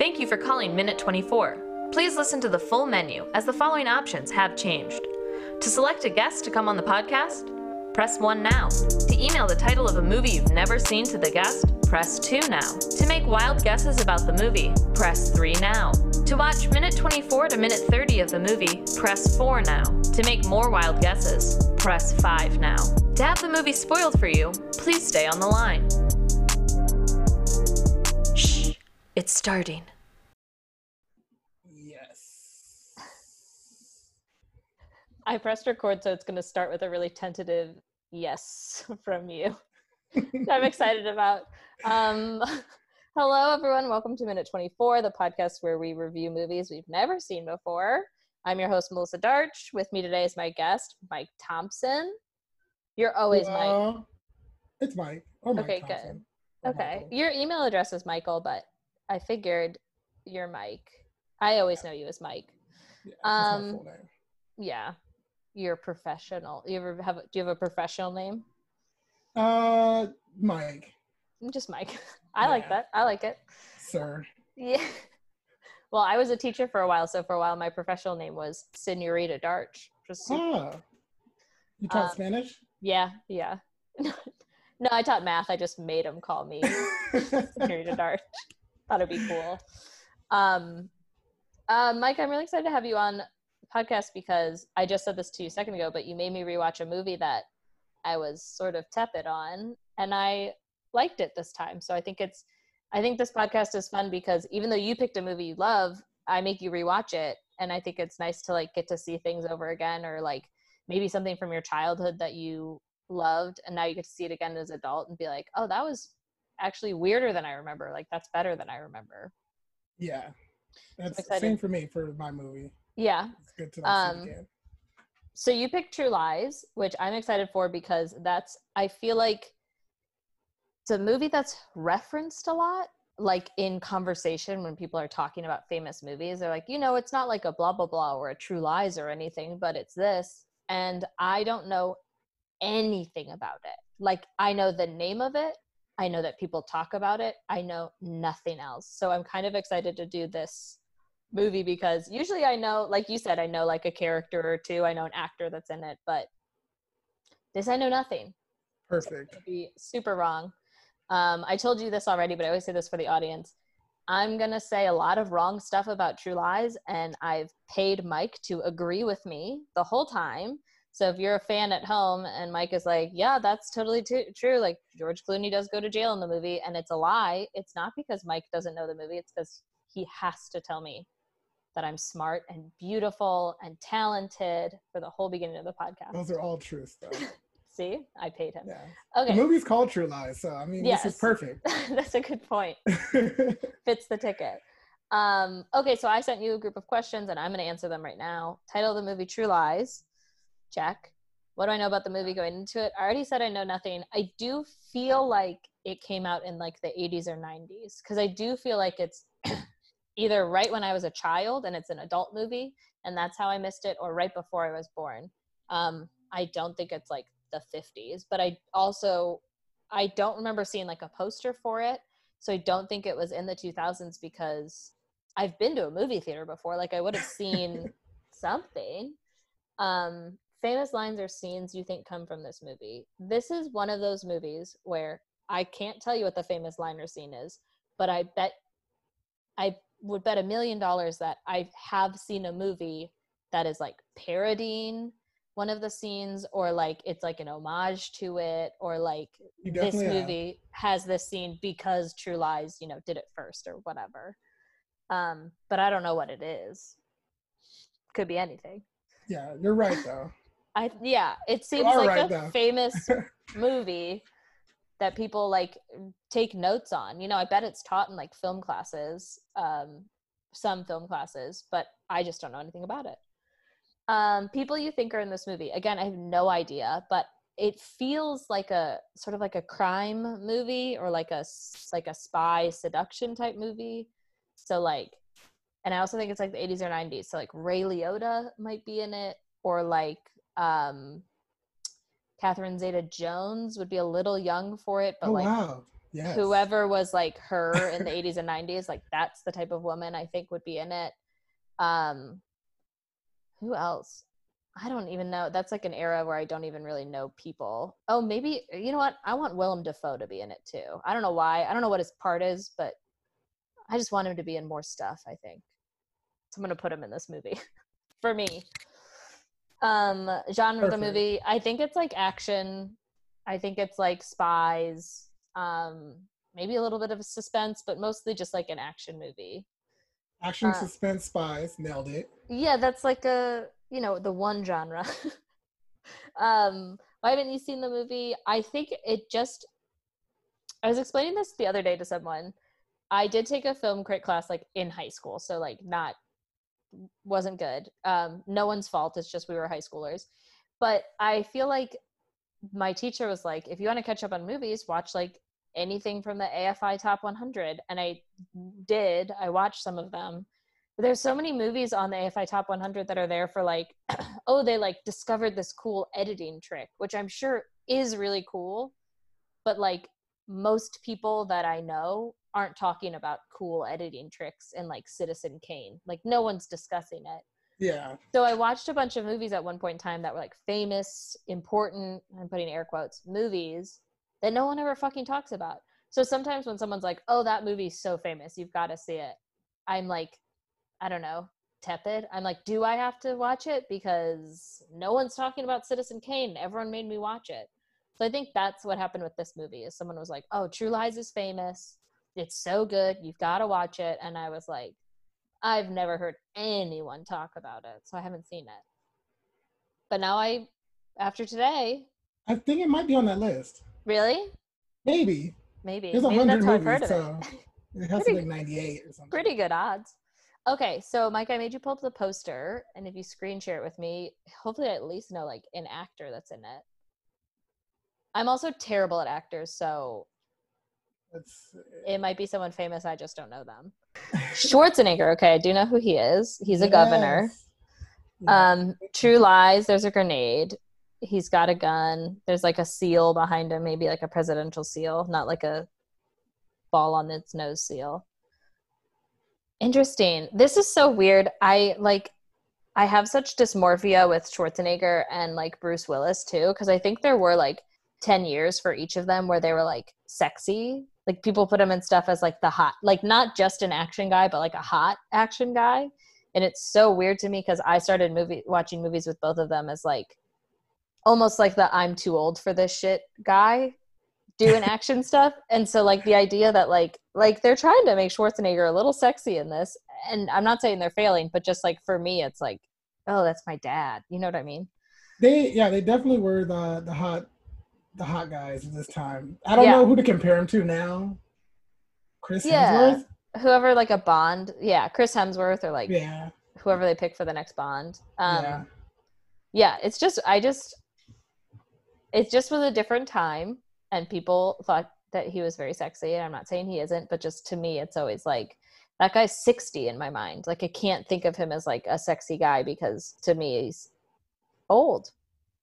Thank you for calling Minute 24. Please listen to the full menu as the following options have changed. To select a guest to come on the podcast, press 1 now. To email the title of a movie you've never seen to the guest, press 2 now. To make wild guesses about the movie, press 3 now. To watch minute 24 to minute 30 of the movie, press 4 now. To make more wild guesses, press 5 now. To have the movie spoiled for you, please stay on the line. Shh, it's starting. Yes. I pressed record, so it's going to start with a really tentative yes from you. I'm excited about. Um, hello, everyone. Welcome to Minute 24, the podcast where we review movies we've never seen before. I'm your host, Melissa Darch. With me today is my guest, Mike Thompson. You're always Mike. It's Mike. Or Mike Okay, Thompson. good. Or Okay. Michael. Your email address is Michael, but I figured you're Mike. I always know you as Mike. Yeah, um. Yeah. You're professional. You ever have? Do you have a professional name? Uh, Mike, Just Mike. I like that. I like it. sir. Yeah. Well, I was a teacher for a while, so for a while my professional name was Senorita Darch. Ah, you taught Um, Spanish? yeah, yeah. no, I taught math. I just made them call me Senorita Darch. Thought it'd be cool. Um, uh, Mike, I'm really excited to have you on podcast because I just said this to you a second ago, but you made me rewatch a movie that I was sort of tepid on, and I liked it this time. So I think it's, I think this podcast is fun because even though you picked a movie you love, I make you rewatch it, and I think it's nice to like get to see things over again, or like maybe something from your childhood that you loved, and now you get to see it again as an adult and be like, oh, that was actually weirder than I remember. Like that's better than I remember. yeah. That's same for me for my movie. Yeah. It's good to Um, again. So you picked True Lies, which I'm excited for because that's I feel like it's a movie that's referenced a lot like in conversation when people are talking about famous movies. They're like you know it's not like a blah blah blah or a true lies or anything but it's this. And i don't know anything about it. Like i know the name of it. I know that people talk about it. I know nothing else. So i'm kind of excited to do this movie because usually I know, like you said, I know like a character or two. I know an actor that's in it, but this I know nothing. Perfect. I'd be super wrong. Um, I told you this already, but I always say this for the audience. I'm gonna say a lot of wrong stuff about True Lies, and I've paid Mike to agree with me the whole time. So if you're a fan at home and Mike is like, "Yeah, that's totally t- true," like George Clooney does go to jail in the movie, and it's a lie, it's not because Mike doesn't know the movie. It's because he has to tell me that I'm smart and beautiful and talented for the whole beginning of the podcast. Those are all truths, though. See, I paid him. Yeah. Okay, The movie's called True Lies, so I mean, this Yes. is perfect. that's a good point. Fits the ticket. Um, okay, so I sent you a group of questions and I'm going to answer them right now. Title of the movie True Lies. Check. What do I know about the movie going into it? I already said I know nothing. I do feel like it came out in like the 80s or 90s because I do feel like it's either right when I was a child and it's an adult movie and that's how I missed it, or right before I was born. Um, I don't think it's like the 50s, but I also I don't remember seeing like a poster for it, so I don't think it was in the 2000s because I've been to a movie theater before. Like I would have seen something. Um, famous lines or scenes you think come from this movie. This is one of those movies where I can't tell you what the famous line or scene is, but I bet I would bet a million dollars that I have seen a movie that is like parodying one of the scenes or like it's like an homage to it or like this definitely have. movie has this scene because True Lies, you know, did it first or whatever. Um, but I don't know what it is. Could be anything. Yeah, you're right, though. I yeah, it seems like right, a though. famous movie that people like take notes on. You know, I bet it's taught in like film classes, um, some film classes, but I just don't know anything about it. Um, people you think are in this movie. Again, I have no idea, but it feels like a sort of like a crime movie or like a like a spy seduction type movie. So like, and I also think it's like the 80s or 90s. So like Ray Liotta might be in it, or like um, Catherine Zeta Jones would be a little young for it, but oh like wow. Yes. whoever was like her in the 80s and 90s like that's the type of woman i think would be in it. Um who else? I don't even know. That's like an era where i don't even really know people. Oh maybe you know what? I want willem dafoe to be in it too. I don't know why. I don't know what his part is but i just want him to be in more stuff i think. So i'm gonna put him in this movie for me um genre of the movie. I think it's like action. I think it's like spies um maybe a little bit of a suspense but mostly just like an action movie. Action, uh, suspense, spies. Nailed it. yeah that's like a you know the one genre. Um why haven't you seen the movie? I think it just i was explaining this the other day to someone. I did take a film crit class like in high school so like not wasn't good. Um no one's fault it's just we were high schoolers. But i feel like my teacher was like if you want to catch up on movies watch like anything from the afi top 100 and i did i watched some of them. But there's so many movies on the afi top 100 that are there for like oh they like discovered this cool editing trick which i'm sure is really cool but like most people that i know aren't talking about cool editing tricks and like citizen kane like no one's discussing it Yeah. so I watched a bunch of movies at one point in time that were like famous, important, I'm putting air quotes, movies that no one ever fucking talks about. So sometimes when someone's like, oh, that movie's so famous, you've got to see it, I'm like, I don't know, tepid. I'm like, do I have to watch it? Because no one's talking about Citizen Kane. Everyone made me watch it. So I think that's what happened with this movie is someone was like, oh, True Lies is famous. It's so good. You've got to watch it. And I was like, I've never heard anyone talk about it, so I haven't seen it. But now I, after today, I think it might be on that list. really, Maybe. maybe, There's a maybe hundred that's how I've heard movies, of so it. it has to be 98 or something. Pretty good odds. Okay, so Mike, I made you pull up the poster, and if you screen share it with me, hopefully I at least know like an actor that's in it. I'm also terrible at actors, so It's, it might be someone famous. I just don't know them. Schwarzenegger. Okay, I do know who he is. He's a governor. Yes. Yeah. Um, True Lies, there's a grenade. He's got a gun. There's like a seal behind him, maybe like a presidential seal, not like a ball on its nose seal. Interesting. This is so weird. I like I have such dysmorphia with Schwarzenegger and like Bruce Willis too because I think there were like 10 years for each of them where they were like sexy. Like people put him in stuff as like the hot, like not just an action guy, but like a hot action guy and it's so weird to me because I started movie watching movies with both of them as like almost like the I'm too old for this shit guy doing action stuff. And so like the idea that like like they're trying to make Schwarzenegger a little sexy in this, and I'm not saying they're failing, but just like for me, it's like, oh, that's my dad. You know what I mean? They yeah, they definitely were the the hot the hot guys at this time. I don't Yeah. know who to compare him to now. Chris Yeah. Hemsworth? Whoever like a Bond, yeah, Chris Hemsworth or like Yeah. whoever they pick for the next Bond. Um, yeah. yeah it's just i just it just was a different time and people thought that he was very sexy and i'm not saying he isn't but just to me it's always like that guy's 60 in my mind like i can't think of him as like a sexy guy because to me he's old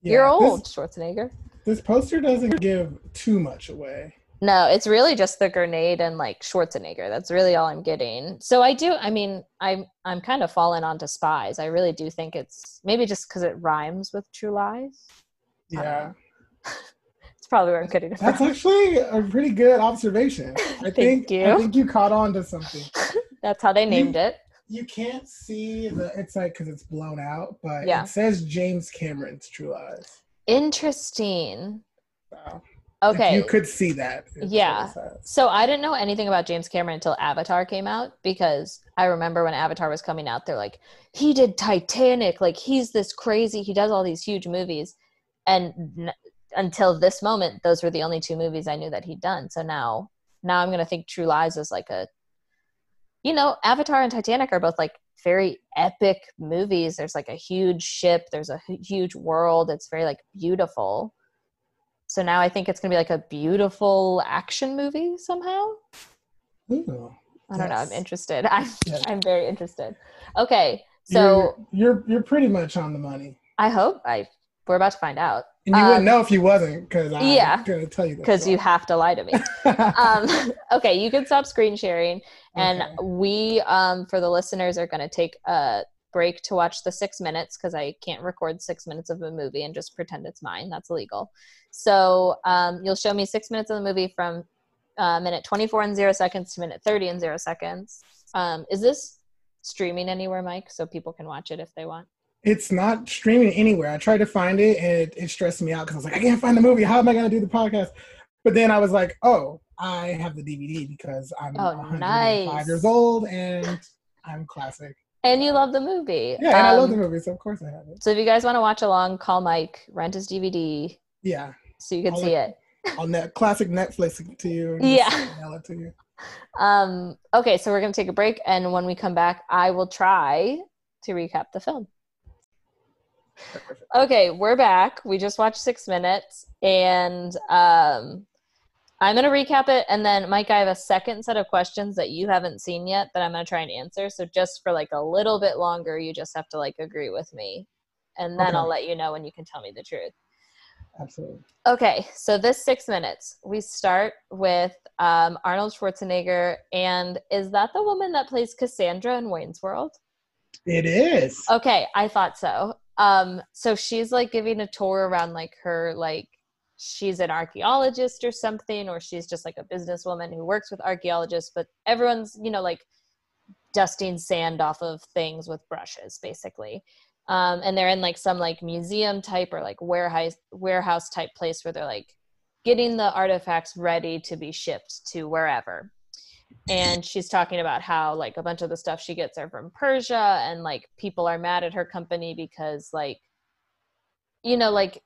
you're old This, schwarzenegger this poster doesn't give too much away. no it's really just the grenade and like schwarzenegger that's really all i'm getting so i do i mean i'm i'm kind of falling onto spies i really do think it's maybe just because it rhymes with true lies Yeah. it's probably where i'm getting it That's from. actually a pretty good observation. I think you. I think you caught on to something. that's how they named it You can't see the it's like because it's blown out, but Yeah. it says James Cameron's True Lies. Interesting. If okay. you could see that. Yeah. so i didn't know anything about james cameron until avatar came out because i remember when avatar was coming out they're like he did titanic. Like he's this crazy. He does all these huge movies. And n- until this moment those were the only two movies i knew that he'd done. So now now i'm going to think true lies is like a you know avatar and titanic are both like very epic movies. There's like a huge ship. There's a huge world. It's very like beautiful. So now i think it's going to be like a beautiful action movie somehow. Ooh. i don't know. I'm interested. I'm Yes. i'm very interested. Okay so you're, you're you're pretty much on the money. i hope i we're about to find out And you Um, wouldn't know if you wasn't because I'm yeah, gonna tell you because you have to lie to me. um, okay, you can stop screen sharing, and Okay. we, um, for the listeners, are going to take a break to watch the six minutes because I can't record six minutes of a movie and just pretend it's mine. That's illegal. So um, you'll show me six minutes of the movie from uh, minute 24 and zero seconds to minute 30 and zero seconds. Um, is this streaming anywhere, Mike, so people can watch it if they want? It's not streaming anywhere. I tried to find it and it, it stressed me out because I was like, I can't find the movie. How am I gonna do the podcast? But then I was like, oh, I have the DVD because I'm Oh, 105 nice. years old and I'm classic. And you love the movie. Yeah, and I love Um, the movie, so of course I have it. So if you guys want to watch along, call Mike, rent his DVD Yeah, so you can I'll see let- it. On that classic Netflix to you. Yeah. mail it to you. Um, okay, so we're gonna take a break, and when we come back, I will try to recap the film. Okay, we're back. We just watched six minutes, and um, I'm gonna recap it, and then Mike, I have a second set of questions that you haven't seen yet that I'm gonna try and answer. So just for like a little bit longer, you just have to like agree with me, and then Okay. I'll let you know when you can tell me the truth. Absolutely. Okay, so this six minutes, we start with um, Arnold Schwarzenegger, and is that the woman that plays Cassandra in Wayne's World? It is. Okay, I thought so. Um, so she's like giving a tour around like her like she's an archaeologist or something, or she's just like a businesswoman who works with archaeologists, but everyone's you know like dusting sand off of things with brushes, basically. Um, and they're in like some like museum type or like warehouse warehouse type place where they're like getting the artifacts ready to be shipped to wherever and she's talking about how like a bunch of the stuff she gets are from Persia and like people are mad at her company because like you know like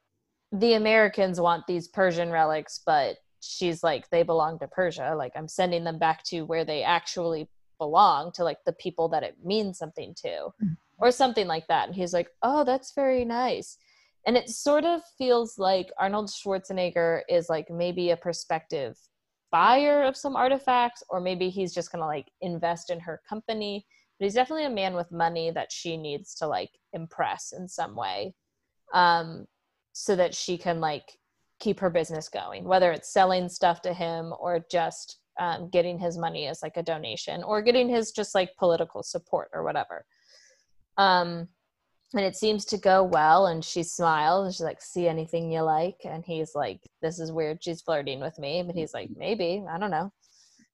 the Americans want these Persian relics but she's like they belong to Persia. Like I'm sending them back to where they actually belong to like the people that it means something to mm-hmm. or something like that. And he's like oh that's very nice. And it sort of feels like Arnold Schwarzenegger is like maybe a perspective buyer of some artifacts or maybe he's just going to like invest in her company. But he's definitely a man with money that she needs to like impress in some way um so that she can like keep her business going whether it's selling stuff to him or just um, getting his money as like a donation or getting his just like political support or whatever. Um and it seems to go well and she smiles and she's like see anything you like? And he's like this is weird she's flirting with me but he's like maybe i don't know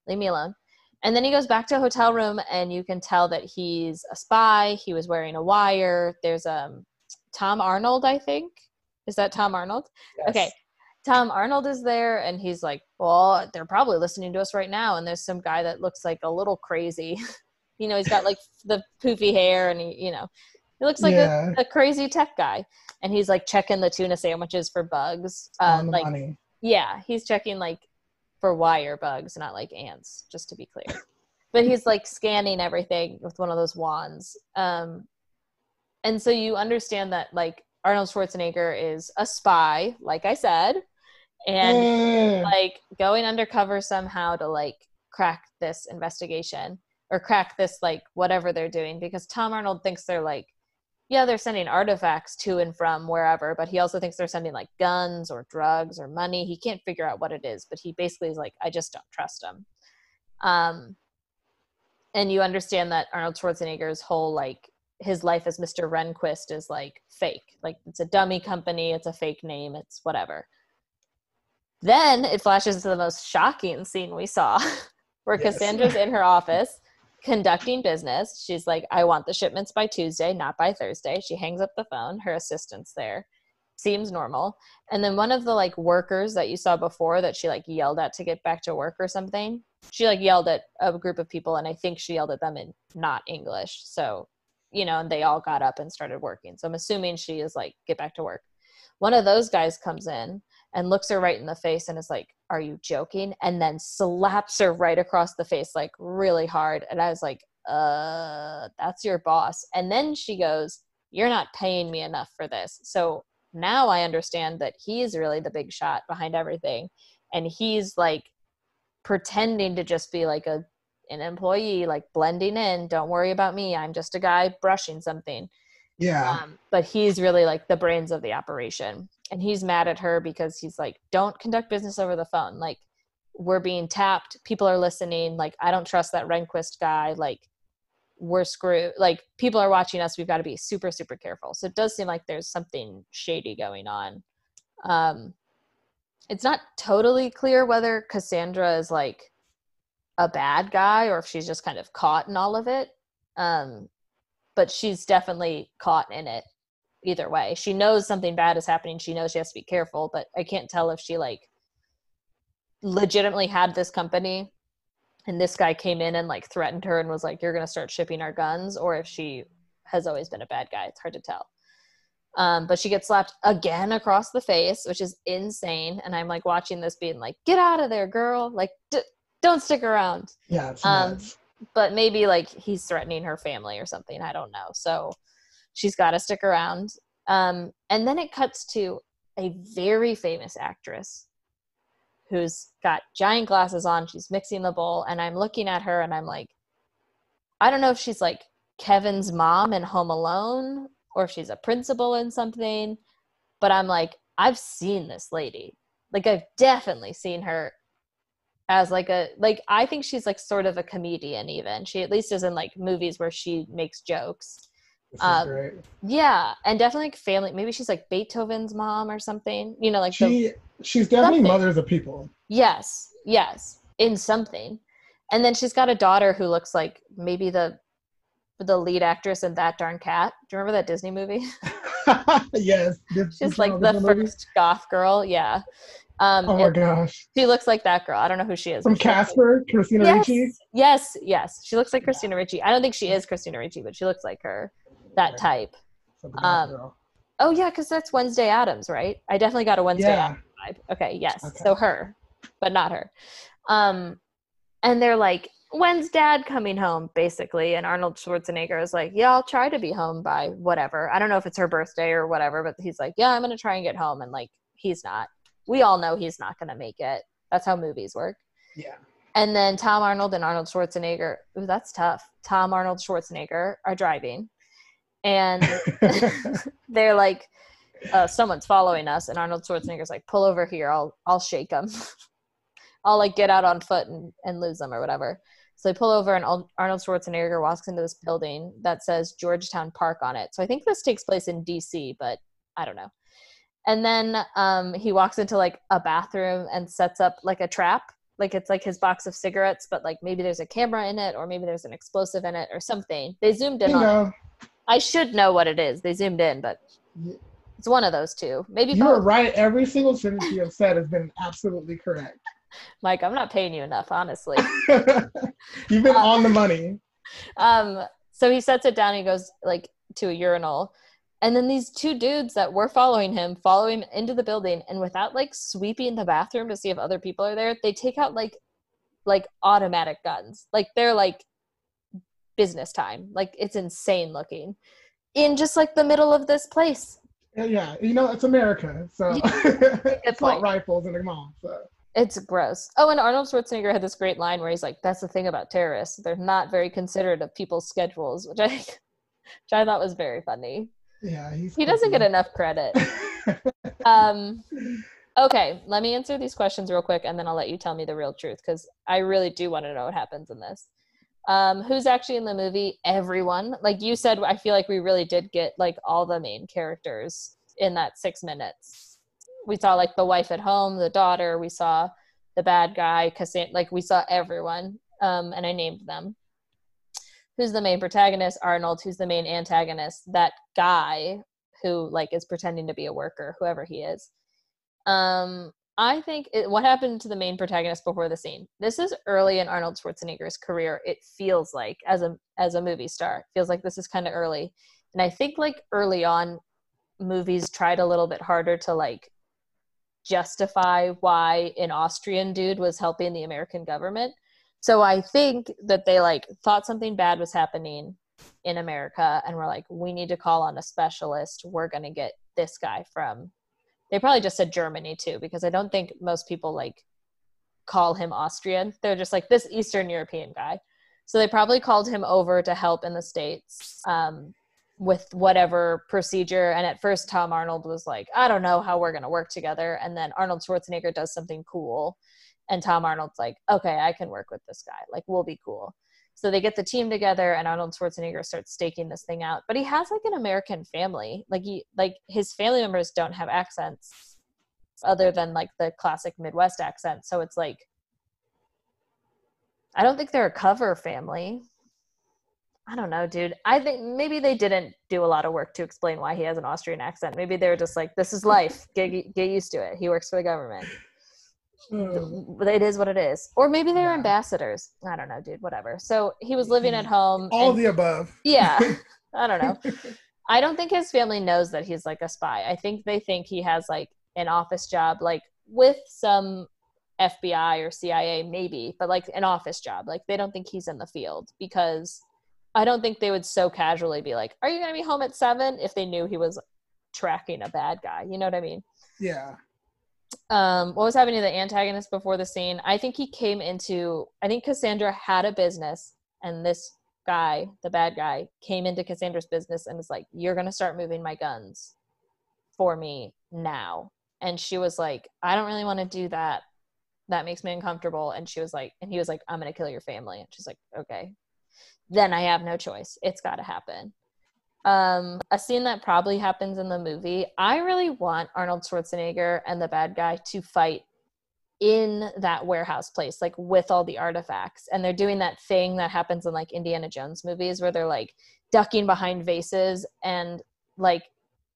leave me alone. And then he goes back to a hotel room and you can tell that he's a spy he was wearing a wire there's um tom arnold i think is that tom arnold? Yes. okay tom arnold is there and he's like well they're probably listening to us right now and there's some guy that looks like a little crazy you know he's got like the poofy hair and he you know he looks like a yeah, a crazy tech guy. And he's like checking the tuna sandwiches for bugs. Um like money. yeah he's checking like for wire bugs not like ants just to be clear. But he's like scanning everything with one of those wands. Um and so you understand that like arnold schwarzenegger is a spy like i said and Yeah. like going undercover somehow to like crack this investigation or crack this like whatever they're doing because Tom Arnold thinks they're like yeah they're sending artifacts to and from wherever but he also thinks they're sending like guns or drugs or money. He can't figure out what it is but he basically is like I just don't trust him um and you understand that Arnold Schwarzenegger's whole like his life as Mr. Renquist is like fake. Like it's a dummy company. It's a fake name. It's whatever. Then it flashes to the most shocking scene we saw, where Yes. Cassandra's in her office conducting business. She's like, I want the shipments by Tuesday, not by Thursday. She hangs up the phone. Her assistant's there. Seems normal. And then one of the like workers that you saw before that she like yelled at to get back to work or something, she like yelled at a group of people and I think she yelled at them in not English. So, you know, and they all got up and started working. So I'm assuming she is like, get back to work. One of those guys comes in and looks her right in the face and is like, Are you joking? And then slaps her right across the face, like really hard. And I was like, Uh, that's your boss. And then she goes, You're not paying me enough for this. So now I understand that he's really the big shot behind everything. And he's like pretending to just be like a an employee, like blending in. Don't worry about me. I'm just a guy brushing something. Yeah. Um, but he's really like the brains of the operation. And he's mad at her because he's like, don't conduct business over the phone. Like, we're being tapped. People are listening. Like, I don't trust that Renquist guy. Like, we're screwed. Like, people are watching us. We've got to be super, super careful. So it does seem like there's something shady going on. Um, it's not totally clear whether Cassandra is like a bad guy or if she's just kind of caught in all of it. Um, but she's definitely caught in it either way. She knows something bad is happening. She knows she has to be careful, but I can't tell if she like legitimately had this company and this guy came in and like threatened her and was like, You're gonna start shipping our guns, or if she has always been a bad guy. It's hard to tell. Um, but she gets slapped again across the face, which is insane. And I'm like watching this being like, Get out of there, girl. Like, d- don't stick around. Yeah. It's Um, nuts. But maybe like he's threatening her family or something. I don't know. So she's got to stick around. Um, and then it cuts to a very famous actress who's got giant glasses on. She's mixing the bowl, and I'm looking at her and I'm like, I don't know if she's like Kevin's mom in Home Alone or if she's a principal in something, but I'm like, I've seen this lady. Like, I've definitely seen her as like a like I think she's like sort of a comedian even. She at least is in like movies where she makes jokes. Um. Yeah, and definitely like family. Maybe she's like Beethoven's mom or something. You know, like the She she's definitely something. mothers of people. yes, yes, in something. And then she's got a daughter who looks like maybe the the lead actress in That Darn Cat. Do you remember that Disney movie? yes. She's like the movie. first goth girl. Yeah. Um, Oh my gosh. she looks like that girl. I don't know who she is. From looks like- Casper, Christina yes, Ricci. Yes, yes. She looks like Christina Ricci. I don't think she is Christina Ricci, but she looks like her. That type. Um. Oh yeah, because that's Wednesday Addams, right? I definitely got a Wednesday Yeah. Addams vibe. Okay, yes. Okay. So her, but not her. Um, and they're like, when's dad coming home, basically? And Arnold Schwarzenegger is like, yeah, I'll try to be home by whatever. I don't know if it's her birthday or whatever, but he's like, yeah, I'm gonna try and get home. And like, he's not. We all know he's not gonna make it. That's how movies work. Yeah. And then Tom Arnold and Arnold Schwarzenegger. Ooh, that's tough. Tom Arnold Schwarzenegger are driving, and they're like, uh, "Someone's following us." And Arnold Schwarzenegger's like, "Pull over here. I'll I'll shake them. I'll like get out on foot and and lose them or whatever." So they pull over, and Arnold Schwarzenegger walks into this building that says Georgetown Park on it. So I think this takes place in D.C., but I don't know. And then um, he walks into like a bathroom and sets up like a trap like it's like his box of cigarettes but like maybe there's a camera in it or maybe there's an explosive in it or something they zoomed in you on it i should know what it is they zoomed in but it's one of those two maybe you are both right. Every single sentence you have said has been absolutely correct. Mike i'm not paying you enough honestly. You've been Uh, on the money. um so he sets it down he goes like to a urinal and then these two dudes that were following him follow him into the building and without like sweeping the bathroom to see if other people are there they take out like like automatic guns. Like they're like business time. Like it's insane looking. In just like the middle of this place. Yeah, you know it's America, so it's assault rifles and them all. So it's gross. Oh and arnold schwarzenegger had this great line where he's like that's the thing about terrorists. They're not very considerate of people's schedules which i which i thought was very funny. Yeah, he doesn't get enough credit. Um okay let me answer these questions real quick and then i'll let you tell me the real truth because i really do want to know what happens in this. Um who's actually in the movie? Everyone. Like you said i feel like we really did get like all the main characters in that six minutes we saw like the wife at home the daughter we saw the bad guy Cassan- like we saw everyone um and i named them. Who's the main protagonist? Arnold who's the main antagonist? That guy who like is pretending to be a worker whoever he is. Um i think it, what happened to the main protagonist before the scene? This is early in arnold schwarzenegger's career it feels like as a as a movie star. Feels like this is kind of early. And i think like early on movies tried a little bit harder to like justify why an austrian dude was helping the american government so i think that they like thought something bad was happening in America and we're like, we need to call on a specialist. We're going to get this guy from, they probably just said Germany too, because I don't think most people like call him Austrian. They're just like this Eastern European guy. So they probably called him over to help in the States. Um, with whatever procedure. And at first, Tom Arnold was like, I don't know how we're going to work together. And then Arnold Schwarzenegger does something cool. And Tom Arnold's like, okay, I can work with this guy. Like, we'll be cool. So they get the team together, and Arnold Schwarzenegger starts staking this thing out. But he has like an American family. Like he, like his family members don't have accents other than like the classic Midwest accent. So it's like, I don't think they're a cover family. I don't know, dude. I think maybe they didn't do a lot of work to explain why he has an Austrian accent. Maybe they were just like, "This is life. Get get used to it." He works for the government. Hmm. It is what it is. Or maybe they're Yeah. ambassadors. I don't know, dude. Whatever. So he was living at home. All and- the above. yeah. I don't know. I don't think his family knows that he's like a spy. I think they think he has like an office job, like with some FBI or CIA, maybe, but like an office job. Like they don't think he's in the field because I don't think they would so casually be like, "Are you going to be home at seven? If they knew he was tracking a bad guy, you know what I mean? Yeah. um what was happening to the antagonist before the scene i think he came into i think cassandra had a business and this guy the bad guy came into cassandra's business and was like you're going to start moving my guns for me now and she was like i don't really want to do that that makes me uncomfortable and she was like and he was like i'm going to kill your family and she's like okay then i have no choice it's got to happen um, a scene that probably happens in the movie. I really want Arnold Schwarzenegger and the bad guy to fight in that warehouse place, like with all the artifacts. And they're doing that thing that happens in like Indiana Jones movies where they're like ducking behind vases and like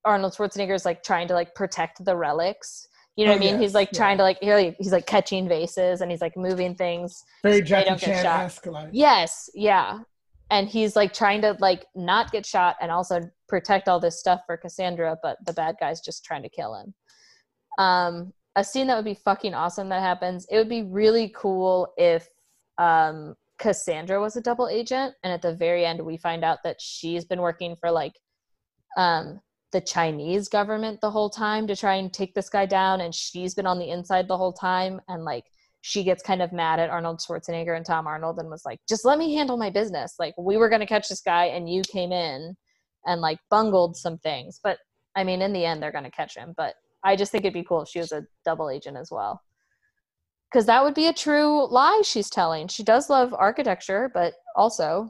Arnold Schwarzenegger's like trying to like protect the relics. You know Oh, what I mean? yes, he's like yeah. trying to like he- he's like catching vases and he's like moving things. Very Jackie Chan esque. Yes, yeah. And he's like trying to like not get shot and also protect all this stuff for Cassandra, but the bad guy's just trying to kill him. Um, a scene that would be fucking awesome that happens. It would be really cool if um Cassandra was a double agent and at the very end we find out that she's been working for like um the Chinese government the whole time to try and take this guy down and she's been on the inside the whole time and like she gets kind of mad at Arnold Schwarzenegger and Tom Arnold and was like, just let me handle my business. Like, we were going to catch this guy and you came in and like bungled some things. But I mean, in the end, they're going to catch him. But I just think it'd be cool if she was a double agent as well. Because that would be a true lie she's telling. She does love architecture, but also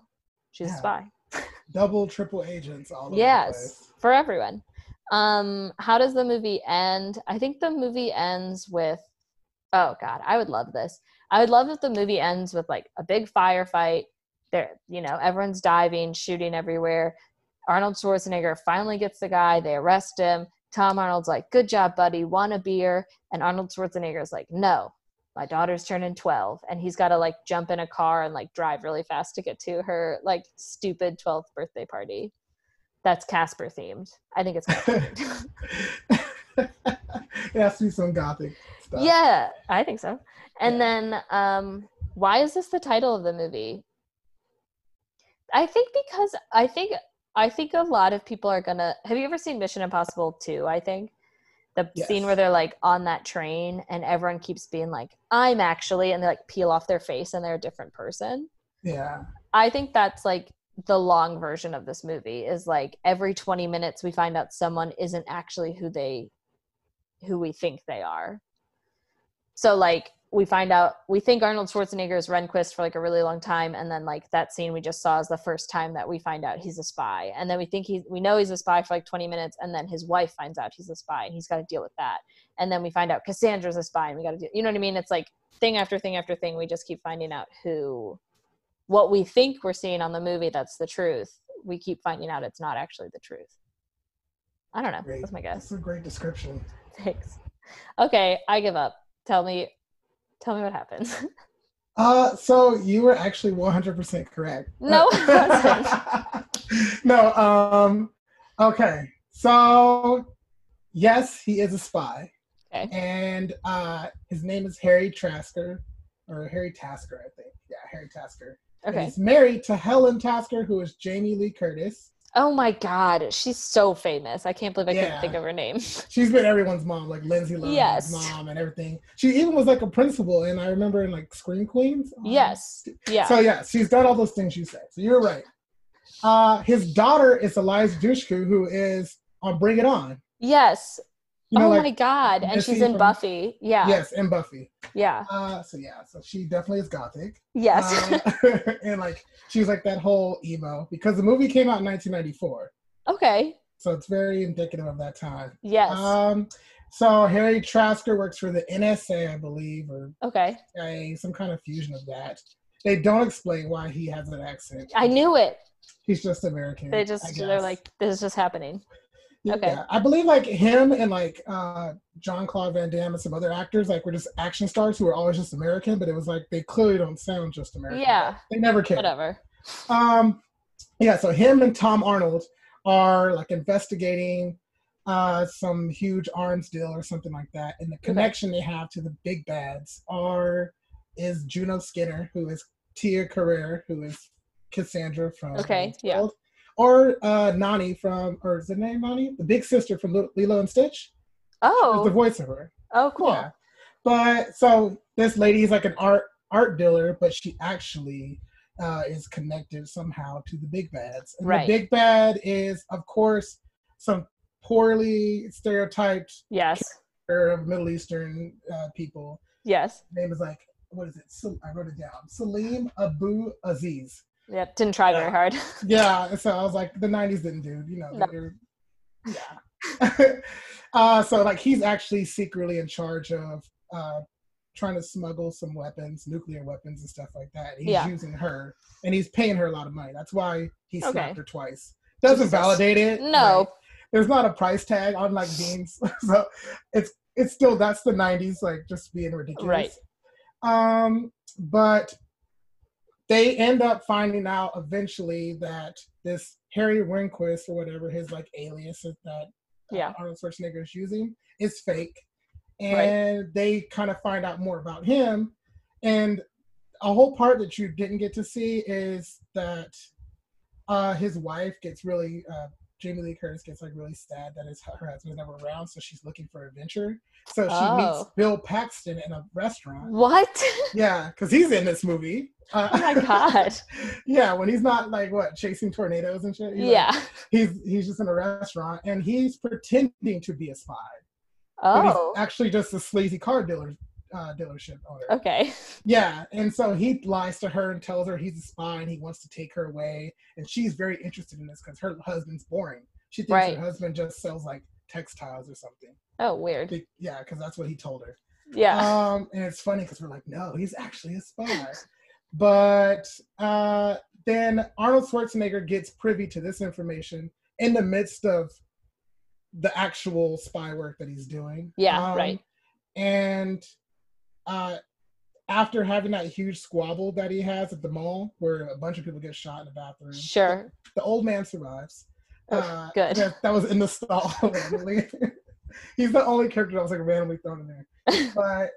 she's Yeah. a spy. double, triple agents all the Yes, for everyone. Um, how does the movie end? I think the movie ends with oh god, I would love this. I would love if the movie ends with like a big firefight. There, you know, everyone's diving, shooting everywhere. Arnold Schwarzenegger finally gets the guy. They arrest him. Tom Arnold's like, "Good job, buddy. Want a beer?" And Arnold Schwarzenegger's like, "No, my daughter's turning 12 and he's got to like jump in a car and like drive really fast to get to her like stupid 12th birthday party that's casper themed i think it's Casper themed. it has to be some gothic stuff. yeah i think so and Yeah. then um why is this the title of the movie i think because i think i think a lot of people are gonna have you ever seen mission impossible 2 i think the scene where they're like on that train and everyone keeps being like i'm actually and they like peel off their face and they're a different person Yeah. I think that's like the long version of this movie is like every 20 minutes we find out someone isn't actually who they who we think they are. So like we find out we think Arnold Schwarzenegger is Renquist for like a really long time and then like that scene we just saw is the first time that we find out he's a spy. And then we think he's we know he's a spy for like 20 minutes and then his wife finds out he's a spy and he's got to deal with that. And then we find out Cassandra's a spy and we got to do you know what I mean? It's like thing after thing after thing we just keep finding out who what we think we're seeing on the movie that's the truth we keep finding out it's not actually the truth i don't know Great. that's my guess. That's a great description. Thanks okay i give up tell me tell me what happens Uh, so you were actually 100% correct. No, no, um, okay. So, yes, he is a spy. Okay. And uh, his name is Harry Tasker, or Harry Tasker, I think. Yeah, Harry Tasker. And okay He's married to Helen Tasker, who is Jamie Lee Curtis. Oh my god she's so famous i can't believe i couldn't think of her name She's been everyone's mom, like Lindsay Lohan's Yes. mom and everything. She even was like a principal, and I remember in like Scream Queens. um, yes yeah So yeah, she's done all those things you said. So you're right. Uh, his daughter is Eliza Dushku, who is on Bring It On. Yes. You know, oh like my god. And she's in from- Buffy. Yeah. yes, in Buffy. Yeah. Uh, so yeah, so she definitely is gothic. Yes. Uh, and like she's like that whole emo because the movie came out in 1994, okay. so it's very indicative of that time. Yes. Um, so Harry Trasker works for the NSA, I believe, or okay. a, some kind of fusion of that. They don't explain why he has an accent. I knew it. He's just American. They just they're like this is just happening. Yeah. I believe like him and like uh Jean-Claude Van Damme and some other actors like were just action stars who were always just American, but it was like they clearly don't sound just American. Yeah. They never cared. Whatever. Um yeah, so him and Tom Arnold are like investigating uh some huge arms deal or something like that. And the connection they have to the big bads are is Juno Skinner, who is Tia Carrere, who is Cassandra from Okay, yeah. World, Or uh Nani from or is the name Nani? The big sister from Lilo- Lilo and Stitch. The Oh. voice of her. Oh cool. Yeah. But so this lady is like an art art dealer, but she actually uh, is connected somehow to the big bads. And Right. the big bad is, of course, some poorly stereotyped Yes. of Middle Eastern uh, people. Yes. His name is like what is it? I wrote it down. Salim Abu Aziz. Yep. Didn't try very hard. Yeah, so I was like, the '90s didn't do, you know, No. yeah. uh, so like he's actually secretly in charge of uh, trying to smuggle some weapons, nuclear weapons and stuff like that. He's Yeah. using her, and he's paying her a lot of money. That's why he Okay. her twice. Doesn't Jesus. validate it. No. like, there's not a price tag on like beans, so it's it's still that's the '90s, like just being ridiculous. Right. Um, but they end up finding out eventually that this Harry Renquist or whatever his like alias is that uh, Yeah. Arnold Schwarzenegger is using is fake, Right. and they kind of find out more about him. And a whole part that you didn't get to see is that uh, his wife gets really uh, Jamie Lee Curtis gets like really sad that his her husband's never around, so she's looking for adventure. So she meets Oh. Bill Paxton in a restaurant. What? Yeah, because he's in this movie. Uh, Oh my God. yeah, when he's not like what chasing tornadoes and shit. he's, like- yeah. he's he's just in a restaurant and he's pretending to be a spy, but he's Oh. actually just a sleazy car dealer uh, dealership owner. Okay. Yeah, and so he lies to her and tells her he's a spy and he wants to take her away, and she's very interested in this because her husband's boring. She thinks Right. her husband just sells like textiles or something. Oh, weird. Yeah, because that's what he told her. Yeah. Um, and it's funny because we're like, no, he's actually a spy. but uh, then Arnold Schwarzenegger gets privy to this information in the midst of the actual spy work that he's doing. Yeah, Um, right. And uh, after having that huge squabble that he has at the mall, where a bunch of people get shot in the bathroom, Sure. the old man survives. Oh, Uh, good. That, that was in the stall randomly. He's the only character that was like randomly thrown in there. But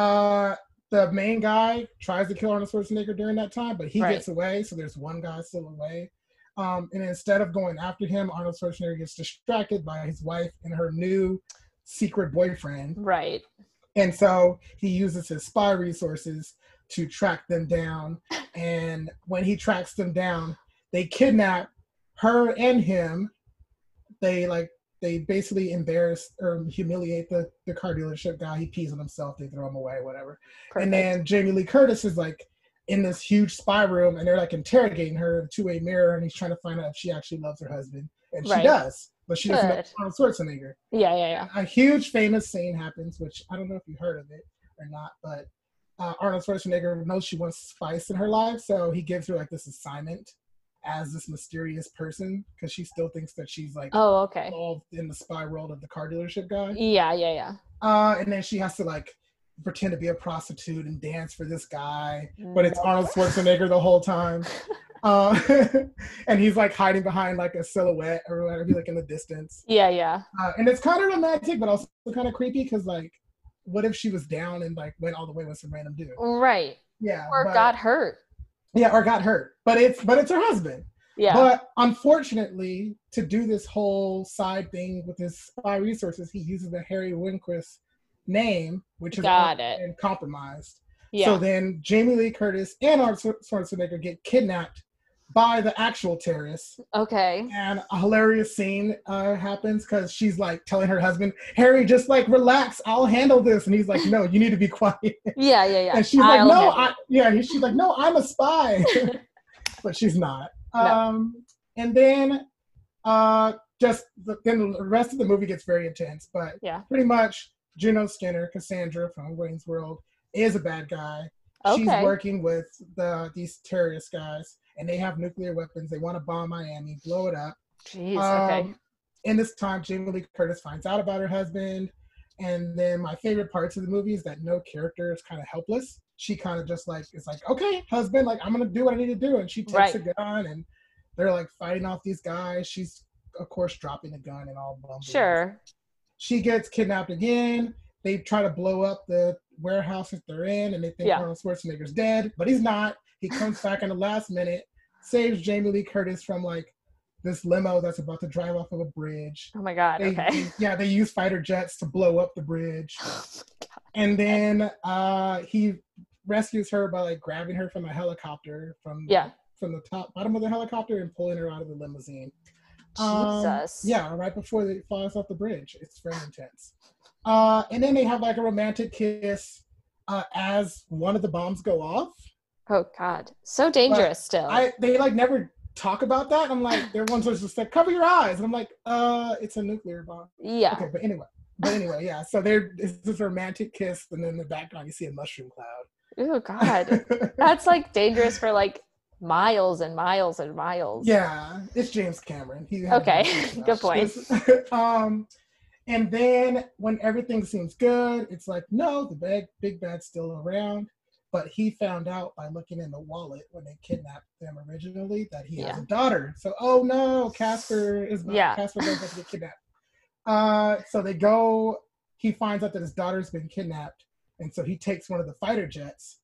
uh, the main guy tries to kill Arnold Schwarzenegger during that time, but he Right. gets away. So there's one guy still away. Um, and instead of going after him, Arnold Schwarzenegger gets distracted by his wife and her new secret boyfriend. Right. And so he uses his spy resources to track them down. And when he tracks them down, they kidnap her and him. They like they basically embarrass or humiliate the, the car dealership guy. He pees on himself, they throw him away, whatever. Perfect. And then Jamie Lee Curtis is like in this huge spy room and they're like interrogating her in a two-way mirror and he's trying to find out if she actually loves her husband. And Right. she does, but she doesn't know Arnold Schwarzenegger yeah, yeah, yeah. a huge famous scene happens, which I don't know if you heard of it or not, but uh, Arnold Schwarzenegger knows she wants spice in her life, so he gives her like this assignment as this mysterious person because she still thinks that she's like Oh, okay. involved in the spy world of the car dealership guy. Yeah, yeah, yeah. Uh, and then she has to like pretend to be a prostitute and dance for this guy, but it's Arnold Schwarzenegger the whole time. Uh, and he's like hiding behind like a silhouette or whatever, like in the distance. Yeah, yeah. Uh, and it's kind of romantic, but also kind of creepy because, like, what if she was down and like went all the way with some random dude? Right. Yeah, Or but- got hurt. yeah, or got hurt. But it's but it's her husband. Yeah. But unfortunately, to do this whole side thing with his spy resources, he uses the Harry Winquist name, which is Got it. been compromised. yeah. So then Jamie Lee Curtis and Arnold Schwarzenegger get kidnapped by the actual terrorists. Okay. And a hilarious scene uh, happens because she's like telling her husband, Harry, just like relax, I'll handle this. And he's like, No, you need to be quiet. Yeah, yeah, yeah. And she's like, I'll No, I, yeah. She's like, No, I'm a spy. but she's not. No. Um, and then uh, just the, then the rest of the movie gets very intense. But Yeah. pretty much Juno Skinner, Cassandra from Wayne's World, is a bad guy. Okay. She's working with the these terrorist guys, and they have nuclear weapons. They want to bomb Miami, blow it up. Jeez. Okay. Um, in this time, Jamie Lee Curtis finds out about her husband, and then my favorite parts of the movie is that no character is kind of helpless. She kind of just like is like, okay, husband, like I'm gonna do what I need to do, and she takes Right. a gun, and they're like fighting off these guys. She's of course dropping the gun and all. Sure. She gets kidnapped again. They try to blow up the warehouse that they're in, and they think Yeah. Arnold Schwarzenegger's dead, but he's not. He comes back in the last minute, saves Jamie Lee Curtis from like this limo that's about to drive off of a bridge. Oh my god. They, Okay. yeah, they use fighter jets to blow up the bridge, Oh and then uh, he rescues her by like grabbing her from a helicopter from Yeah. from the top bottom of the helicopter and pulling her out of the limousine. Um, Jesus. yeah, right before they falls off the bridge. It's very intense. Uh, and then they have like a romantic kiss uh, as one of the bombs go off. Oh god. So dangerous still. I they like never talk about that. I'm like, they're everyone's just like, cover your eyes. And I'm like, uh, it's a nuclear bomb. yeah. Okay, but anyway. But anyway, yeah. So there is this romantic kiss, and then in the background you see a mushroom cloud. Oh god. That's like dangerous for like miles and miles and miles. Yeah, it's James Cameron. He Okay, good point. um, and then when everything seems good, it's like no, the big big bad's still around. But he found out by looking in the wallet when they kidnapped them originally that he has a daughter. So oh no, Casper is not, Yeah. Casper goes to get kidnapped. Uh, so they go. He finds out that his daughter's been kidnapped, and so he takes one of the fighter jets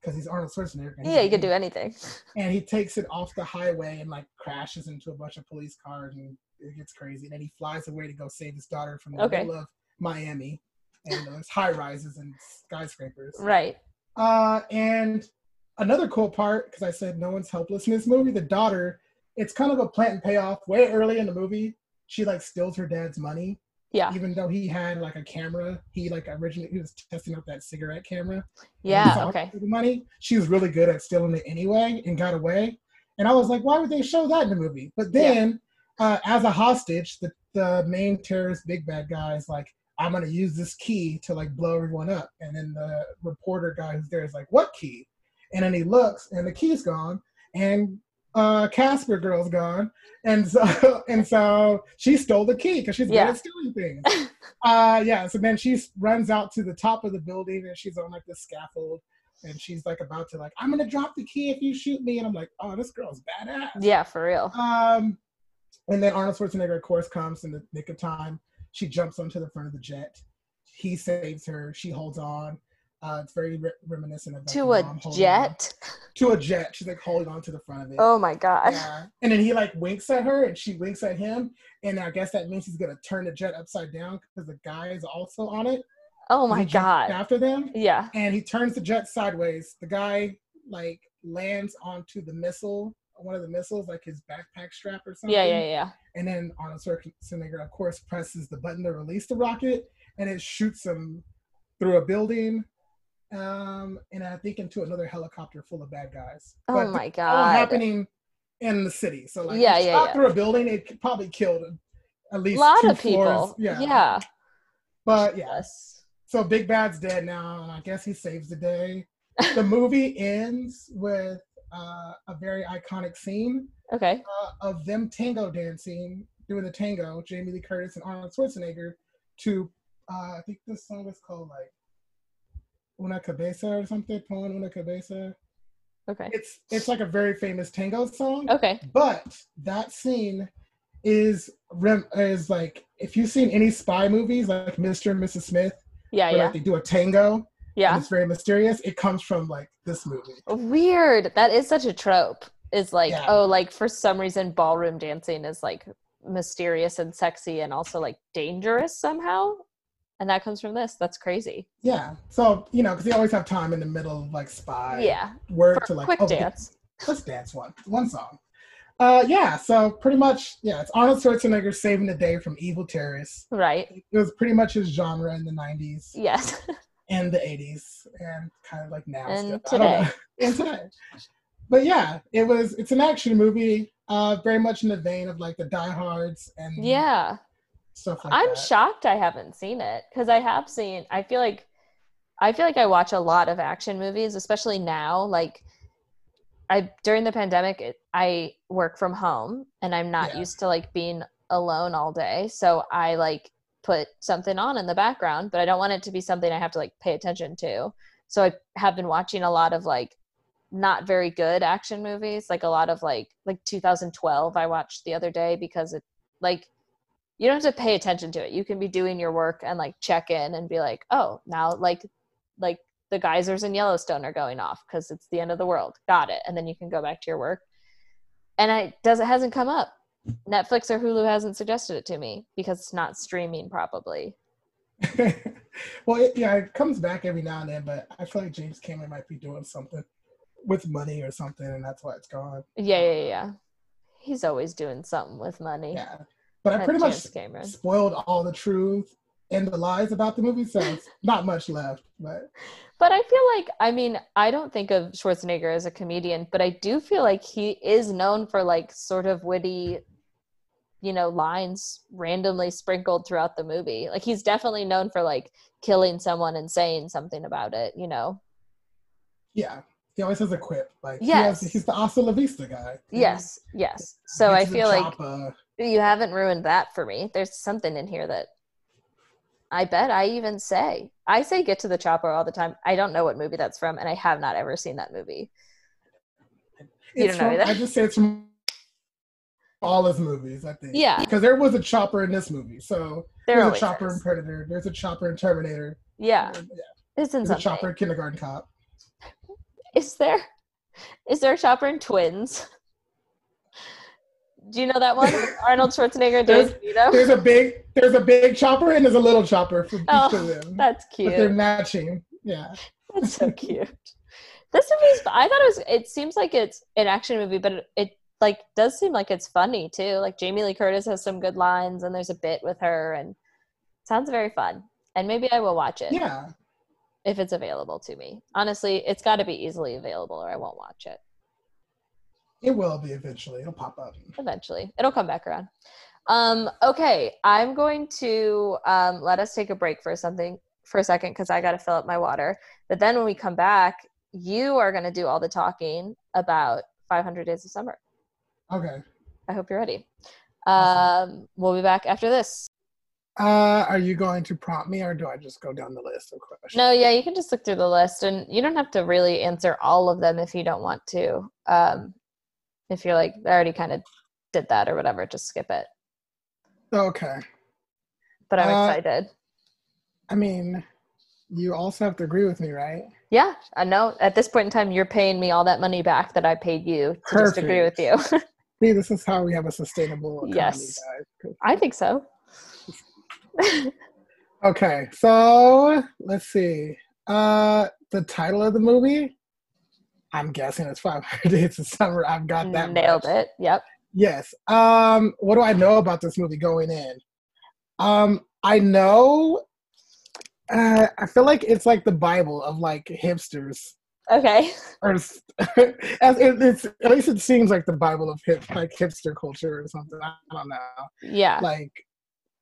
because he's Arnold Schwarzenegger. Yeah, he- you could do anything. and he takes it off the highway and like crashes into a bunch of police cars and it gets crazy. And then he flies away to go save his daughter from the Okay. middle of Miami, and there's high rises and skyscrapers. Right. Uh, and another cool part because I said no one's helpless in this movie. The daughter, it's kind of a plant and payoff. Way early in the movie, she like steals her dad's money, Yeah. even though he had like a camera. He like originally he was testing out that cigarette camera. Yeah. Okay. The money. She was really good at stealing it anyway and got away. And I was like, why would they show that in the movie? But then, uh, as a hostage, the, the main terrorist big bad guy is like, I'm gonna use this key to like blow everyone up. And then the reporter guy who's there is like, what key? And then he looks and the key's gone. And uh, Casper girl's gone. And so and so she stole the key because she's Yeah. good at stealing things. uh yeah, so then she runs out to the top of the building and she's on like the scaffold and she's like about to like, I'm gonna drop the key if you shoot me. And I'm like, oh, this girl's badass. Yeah, for real. Um, and then Arnold Schwarzenegger, of course, comes in the nick of time. She jumps onto the front of the jet. He saves her. She holds on. Uh, it's very re- reminiscent of To a holding on- jet. To a jet. She's like holding on to the front of it. Oh my god. Yeah. And then he like winks at her, and she winks at him, and I guess that means he's gonna turn the jet upside down because the guy is also on it. Oh my god. After them, Yeah. and he turns the jet sideways. The guy like lands onto the missile, one of the missiles, like his backpack strap or something. Yeah, yeah, yeah. And then Arnold Schwarzenegger, of course, presses the button to release the rocket, and it shoots him through a building, um, and I think into another helicopter full of bad guys. Oh But my is all god. happening in the city. So like, Yeah, yeah, yeah. through a building, it probably killed at least A lot two of people. floors. Yeah, Yeah. But yeah, Yes. so Big Bad's dead now, and I guess he saves the day. The movie ends with uh, a very iconic scene Okay. uh, of them tango dancing, doing the tango, Jamie Lee Curtis and Arnold Schwarzenegger, to uh, I think this song is called like Una Cabeza or something, Por Una Cabeza. Okay. It's it's like a very famous tango song, Okay. but that scene is rem- is like if you've seen any spy movies like Mr. and Mrs. Smith, Yeah, where yeah. like they do a tango, Yeah. it's very mysterious. It comes from like this movie. Weird. That is such a trope. Is like, Yeah. oh, like for some reason ballroom dancing is like mysterious and sexy and also like dangerous somehow. And that comes from this. That's crazy. Yeah, so you know, because they always have time in the middle of like spy yeah. work For to like quick oh, dance. let's dance one one song. Uh, yeah, so pretty much, yeah, it's Arnold Schwarzenegger saving the day from evil terrorists. Right. It was pretty much his genre in the '90s Yes. and the '80s, and kind of like now. And still. Today. and today. But yeah, it was. It's an action movie, uh, very much in the vein of like the Die Hards and Yeah. stuff like I'm that. shocked I haven't seen it because I have seen. I feel like I feel like I watch a lot of action movies, especially now. Like I during the pandemic, it, I work from home and I'm not Yeah. used to like being alone all day, so I like put something on in the background, but I don't want it to be something I have to like pay attention to. So I have been watching a lot of like not very good action movies, like a lot of like like 2012 I watched the other day because it like you don't have to pay attention to it. You can be doing your work and like check in and be like, oh, now like like the geysers in Yellowstone are going off because it's the end of the world. Got it. And then you can go back to your work. And I does it hasn't come up. Netflix or Hulu hasn't suggested it to me because it's not streaming probably. well, it, yeah, it comes back every now and then, but I feel like James Cameron might be doing something with money or something, and that's why it's gone. Yeah, yeah, yeah. He's always doing something with money. Yeah, but I pretty much Cameron. spoiled all the truth and the lies about the movie, so it's not much left. But But I feel like, I mean, I don't think of Schwarzenegger as a comedian, but I do feel like he is known for like sort of witty, you know, lines randomly sprinkled throughout the movie. Like he's definitely known for like killing someone and saying something about it, you know? yeah, he always has a quip. Like he has, he's the Hasta La Vista guy. Yes, yes. So I feel like chopper. you haven't ruined that for me. There's something in here that I bet I even say. I say get to the chopper all the time. I don't know what movie that's from, and I have not ever seen that movie. You don't know from- either? I just say it's from all his movies. I think. Yeah. because there was a chopper in this movie, so There there's a chopper in. Predator. There's a chopper in Terminator. Yeah, yeah. it's in There's a chopper in Kindergarten Cop. Is there? Is there a chopper in Twins? Do you know that one? Arnold Schwarzenegger, There's- There's a big there's a big chopper and there's a little chopper for each Oh, of them. That's cute. But they're matching. Yeah. That's so cute. This movie's. I thought it was. It seems like it's an action movie, but it, it like does seem like it's funny too. Like Jamie Lee Curtis has some good lines, and there's a bit with her, and sounds very fun. And maybe I will watch it Yeah. if it's available to me. Honestly, it's got to be easily available, or I won't watch it. It will be eventually. It'll pop up. eventually it'll come back around um okay i'm going to um let us take a break for something for a second because i got to fill up my water but then when we come back you are going to do all the talking about 500 days of summer Okay. i hope you're ready um we'll be back after this Uh are you going to prompt me or do I just go down the list of questions? no yeah you can just look through the list and you don't have to really answer all of them if you don't want to um if you're like i already kind of did that or whatever just skip it Okay. but i'm Uh, excited I mean, you also have to agree with me, right? Yeah, I know. At this point in time, you're paying me all that money back that I paid you to just agree with you. See, this is how we have a sustainable economy, Yes. guys. I think so. Okay, so let's see. Uh the title of the movie, I'm guessing it's 500 Days of Summer. I've got that Nailed much. it. Yep. Yes. Um, what do I know about this movie going in? Um, I know uh, I feel like it's like the Bible of like hipsters. Okay. Or as it, it's at least it seems like the Bible of hip like hipster culture or something. I don't know. Yeah. Like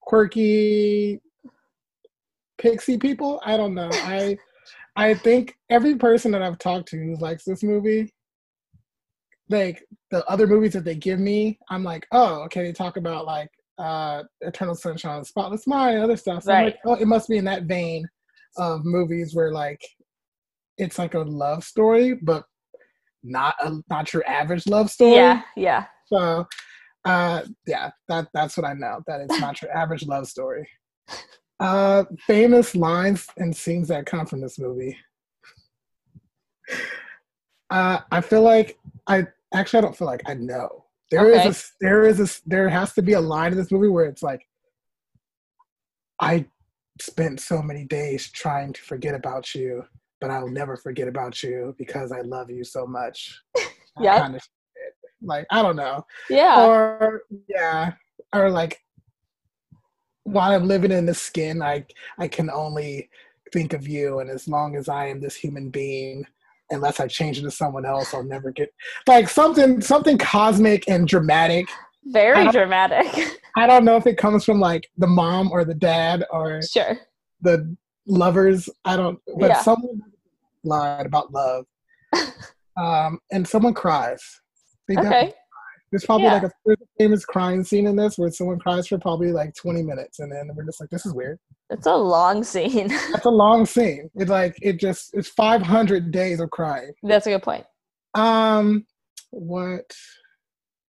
quirky pixie people. I don't know. I I think every person that I've talked to who likes this movie, like the other movies that they give me, I'm like, oh, okay. They talk about like uh Eternal Sunshine of the Spotless Mind and other stuff. So I'm like, oh, it must be in that vein of movies where like it's like a love story, but not a not your average love story. Yeah. Yeah. So, uh, yeah, that that's what I know. That it's not your average love story. Uh, famous lines and scenes that come from this movie. Uh, I feel like I actually I don't feel like I know. There is Okay. a there is a there has to be a line in this movie where it's like, I spent so many days trying to forget about you, but I'll never forget about you because I love you so much. yeah. Kind of. Like I don't know. Yeah. Or yeah. Or like while I'm living in the skin, I I can only think of you and as long as I am this human being, unless I change into someone else, I'll never get like something something cosmic and dramatic. Very don't- dramatic. I don't know if it comes from like the mom or the dad or sure. the lovers. I don't but Yeah. someone lied about love. um and someone cries. They Okay. There's probably Yeah. like a, there's a famous crying scene in this where someone cries for probably like 20 minutes, and then we're just like, this is weird. It's a long scene. That's a long scene. It's like it just it's 500 days of crying. That's a good point. Um, what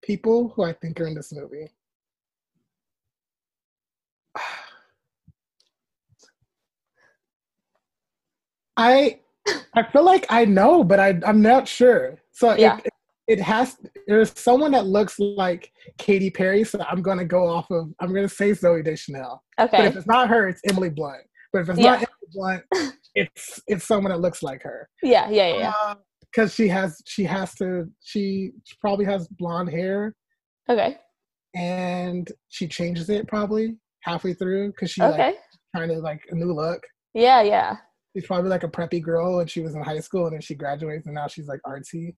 people who I think are in this movie? I I feel like I know, but I I'm not sure. So Yeah. it it has there's someone that looks like Katy Perry, so I'm gonna go off of I'm gonna say Zooey Deschanel. Okay. But if it's not her, it's Emily Blunt. But if it's Yeah. not Emily Blunt, it's it's someone that looks like her. Yeah, yeah, yeah. Because uh, she has she has to she probably has blonde hair Okay. and she changes it probably halfway through because she like Okay. trying to like a new look. Yeah, yeah. She's probably like a preppy girl and she was in high school and then she graduates and now she's like artsy.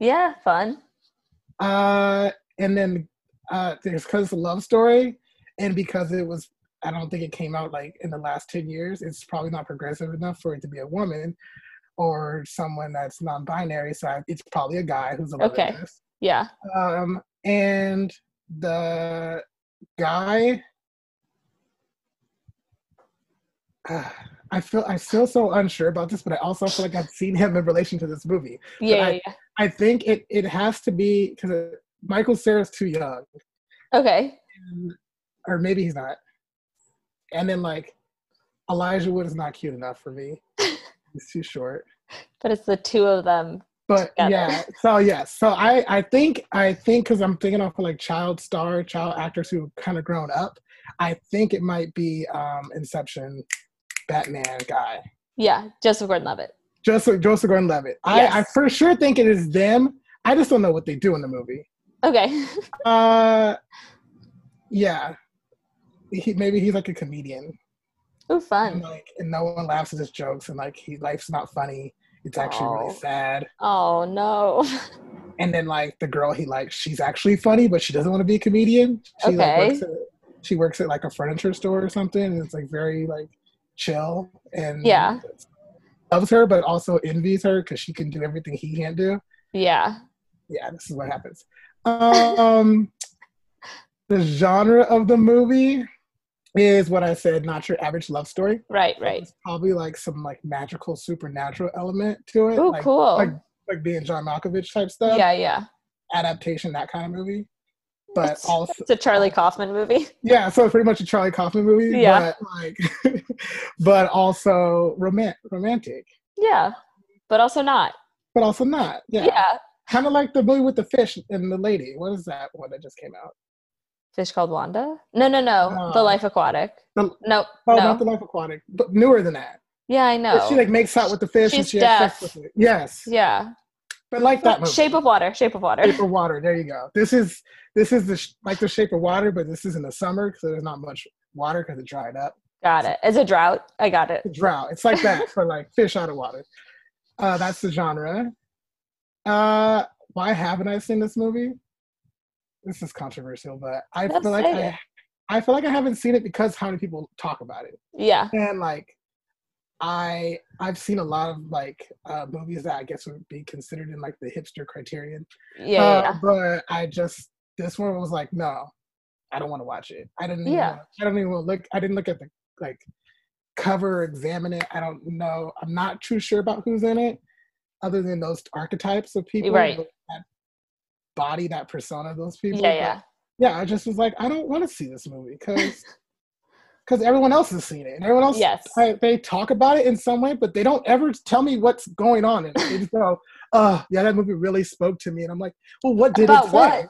Yeah, fun. Uh, and then uh, there's because it's a love story, and because it was, I don't think it came out like in the last ten years. It's probably not progressive enough for it to be a woman or someone that's non-binary. So I, it's probably a guy who's a Okay. Yeah. Um, and the guy, I feel I feel so unsure about this, but I also feel like I've seen him in relation to this movie. Yeah, I- yeah, yeah. I think it it has to be because Michael Cera's too young, Okay. or maybe he's not. And then like Elijah Wood is not cute enough for me. He's too short. But it's the two of them. But Together. yeah, so yes, so I I think I think because I'm thinking off of like child star, child actors who kind of grown up. I think it might be um Inception, Batman guy. Yeah, Joseph Gordon-Levitt. Joseph Joseph Gordon-Levitt. I I for sure think it is them. I just don't know what they do in the movie. Okay. Uh, yeah. He, maybe he's like a comedian, and fun. like, and no one laughs at his jokes, and like, he life's not funny. It's actually Oh. really sad. Oh no. And then like the girl he likes, she's actually funny, but she doesn't want to be a comedian. She like Okay. works at, she works at like a furniture store or something, and it's like very like chill and Yeah. loves her, but also envies her because she can do everything he can't do. Yeah. yeah, this is what happens. Um, the genre of the movie is what I said, not your average love story. Right, right. There's probably like some like magical supernatural element to it. oh like, cool. Like like being John Malkovich type stuff. yeah, yeah. Adaptation, that kind of movie. But It's- also It's a Charlie Kaufman movie. yeah, so it's pretty much a Charlie Kaufman movie. Yeah. But like but also romant romantic. Yeah. But also not. But also not. Yeah. Yeah. Kind of like the movie with the fish and the lady. What is that one that just came out? Fish called Wanda? No, no, no. The Life Aquatic. The- No. Oh, no. not the Life Aquatic, but newer than that. yeah, I know. She like makes out with the fish and She's she has sex with it. Yes, yeah. Like that movie. Shape of Water. Shape of Water. Shape of Water. There you go. This is this is the sh- like the Shape of Water, but this is in the summer because there's not much water because it dried up. Got it. It's a drought. I got it. Drought. It's like that for like fish out of water. Uh, that's the genre. Uh, why haven't I seen this movie? This is controversial, but I Let's feel like. I, I feel like I haven't seen it because how many people talk about it. Yeah. and like i i've seen a lot of like uh movies that i guess would be considered in like the hipster criterion Yeah. uh, yeah. but i just this one was like no i don't want to watch it i didn't even Yeah. wanna- i don't even look i didn't look at the like cover examine it i don't know i'm not too sure about who's in it other than those archetypes of people Right. that body that persona of those people Yeah, But, yeah. yeah i just was like i don't want to see this movie because because everyone else has seen it and everyone else Yes. I, they talk about it in some way but they don't ever tell me what's going on in it they just go oh yeah that movie really spoke to me and i'm like well what did About it what? say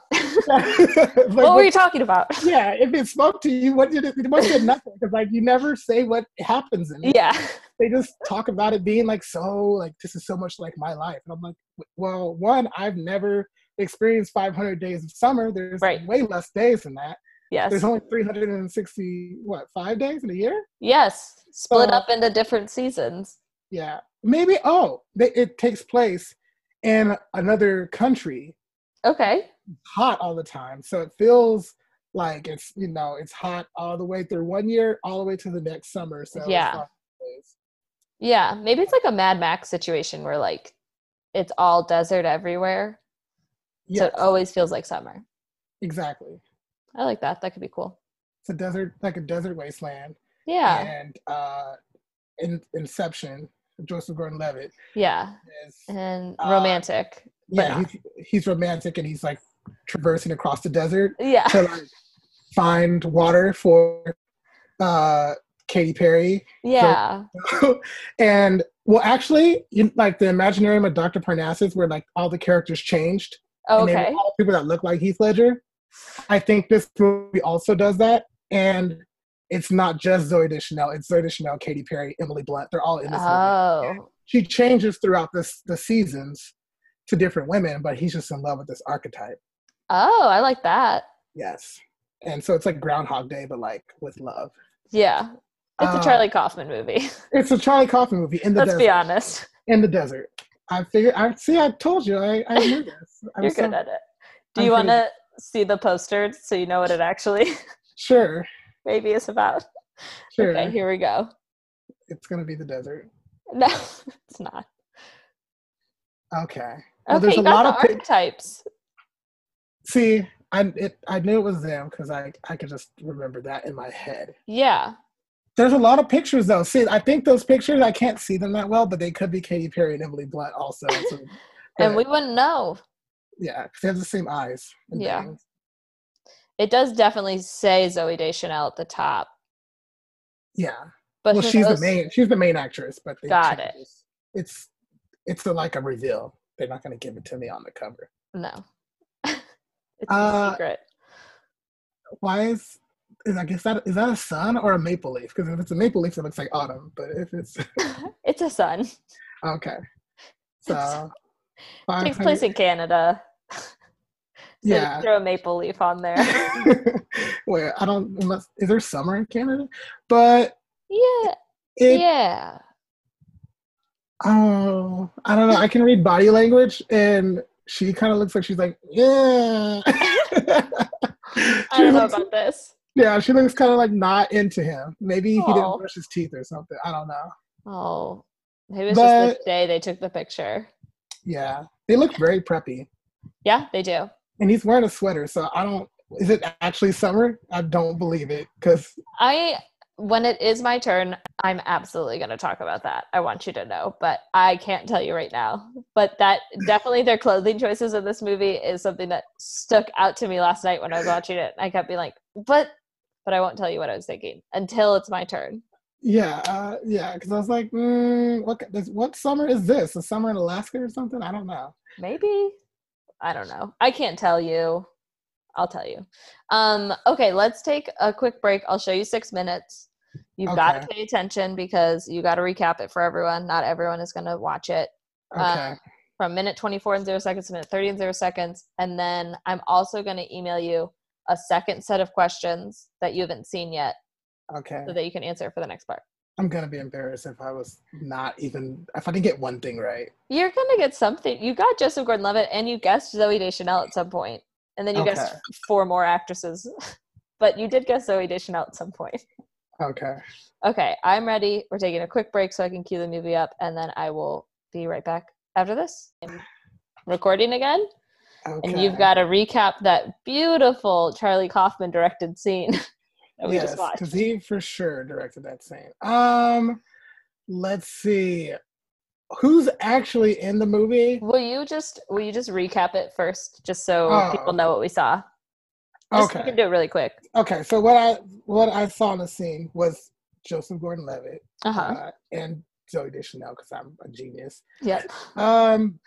Like, what were you talking about? yeah if it spoke to you what did it it must have nothing because like you never say what happens in it Yeah. they just talk about it being like so like this is so much like my life and i'm like well one i've never experienced 500 days of summer there's Right. way less days than that Yes. there's only 360 what five days in a year Yes. Split So- up uh, into different seasons. yeah maybe oh they, it takes place in another country Okay. hot all the time so it feels like it's you know it's hot all the way through one year all the way to the next summer so Yeah. Yeah. Maybe it's like a Mad Max situation where like it's all desert everywhere. So yeah it always feels like summer. exactly I like that. That could be cool. it's a desert like a desert wasteland Yeah. and uh in Inception, Joseph Gordon-Levitt Yeah. is And Uh, romantic. but yeah, he's, he's romantic and he's like traversing across the desert Yeah. to like find water for uh Katy Perry. Yeah. and well actually in like the Imaginarium of Dr. Parnassus where like all the characters changed and they were Okay. all people that look like Heath Ledger. I think this movie also does that. And it's not just Zooey Deschanel, it's Zooey Deschanel, Katy Perry, Emily Blunt. They're all in this movie. Oh. she changes throughout this the seasons to different women, but he's just in love with this archetype. Oh, I like that. Yes. And so it's like Groundhog Day, but like with love. Yeah. It's a Uh, Charlie Kaufman movie. It's a Charlie Kaufman movie in the desert. Let's desert. be honest. In the desert. I figured I see I told you I, I knew this. I You're so- good at it. Do I'm you to see the poster so you know what it actually Sure. maybe is about? Sure. Okay, here we go. It's gonna be the desert. No, it's not. Okay. Well, Okay, there's a lot the of pic- archetypes. See, I it, I knew it was them because I I could just remember that in my head. Yeah. There's a lot of pictures though. See, I think those pictures I can't see them that well, but they could be Katy Perry and Emily Blunt also. So, And we wouldn't know. Yeah, 'cause they have the same eyes. and Yeah. things. It does definitely say Zooey Deschanel at the top. yeah. But well, she's the main. She's the main actress, but they Got it. this. It's it's a, like a reveal. They're not going to give it to me on the cover. No. it's Uh, a secret. Why is is I guess that is that a sun or a maple leaf? Because if it's a maple leaf, it looks like autumn. But if it's it's a sun. okay, so it Takes place in Canada. So Yeah. throw a maple leaf on there. Where I don't unless is there summer in Canada? But yeah. it yeah. oh I don't know. I can read body language and she kind of looks like she's like yeah. I don't know about this. yeah, she looks kind of like not into him. Maybe he didn't brush his teeth or something. I don't know. Oh. Maybe it's just the day they took the picture. Yeah, they look very preppy, Yeah, they do. And he's wearing a sweater. So I don't. Is it actually summer? I don't believe it because I when it is my turn, I'm absolutely going to talk about that. I want you to know, but I can't tell you right now. But that definitely their clothing choices in this movie is something that stuck out to me last night when I was watching it. I kept being like, "But but I won't tell you what I was thinking until it's my turn." yeah, uh, yeah. Because I was like, mm, what? This, what summer is this? A summer in Alaska or something? I don't know. Maybe I don't know. I can't tell you. I'll tell you. Um, okay, let's take a quick break. I'll show you six minutes. You've got to pay attention because you got to recap it for everyone. Not everyone is going to watch it. Okay. Uh, from minute 24 and 0 seconds to minute 30 and 0 seconds. And then I'm also going to email you a second set of questions that you haven't seen yet okay. so that you can answer for the next part. I'm gonna be embarrassed if I was not even if I didn't get one thing right. You're going to get something. You got Joseph Gordon Levitt and you guessed Zooey Deschanel at some. And then you guessed four more actresses. but you did guess Zooey Deschanel at some point. Okay. Okay, I'm ready. We're taking a quick break so I can cue the movie up, and then I will be right back after this. I'm recording again. Okay. and you've got to recap that beautiful Charlie Kaufman directed scene that we yes, just watched. because he for sure directed that scene. Um, let's see, who's actually in the movie? Will you just will you just recap it first, just so Oh. people know what we saw? Just, You Okay. can do it really quick. Okay. So what I what I saw in the scene was Joseph Gordon-Levitt Uh-huh. uh, and Zooey Deschanel because I'm a genius. Yep. Um,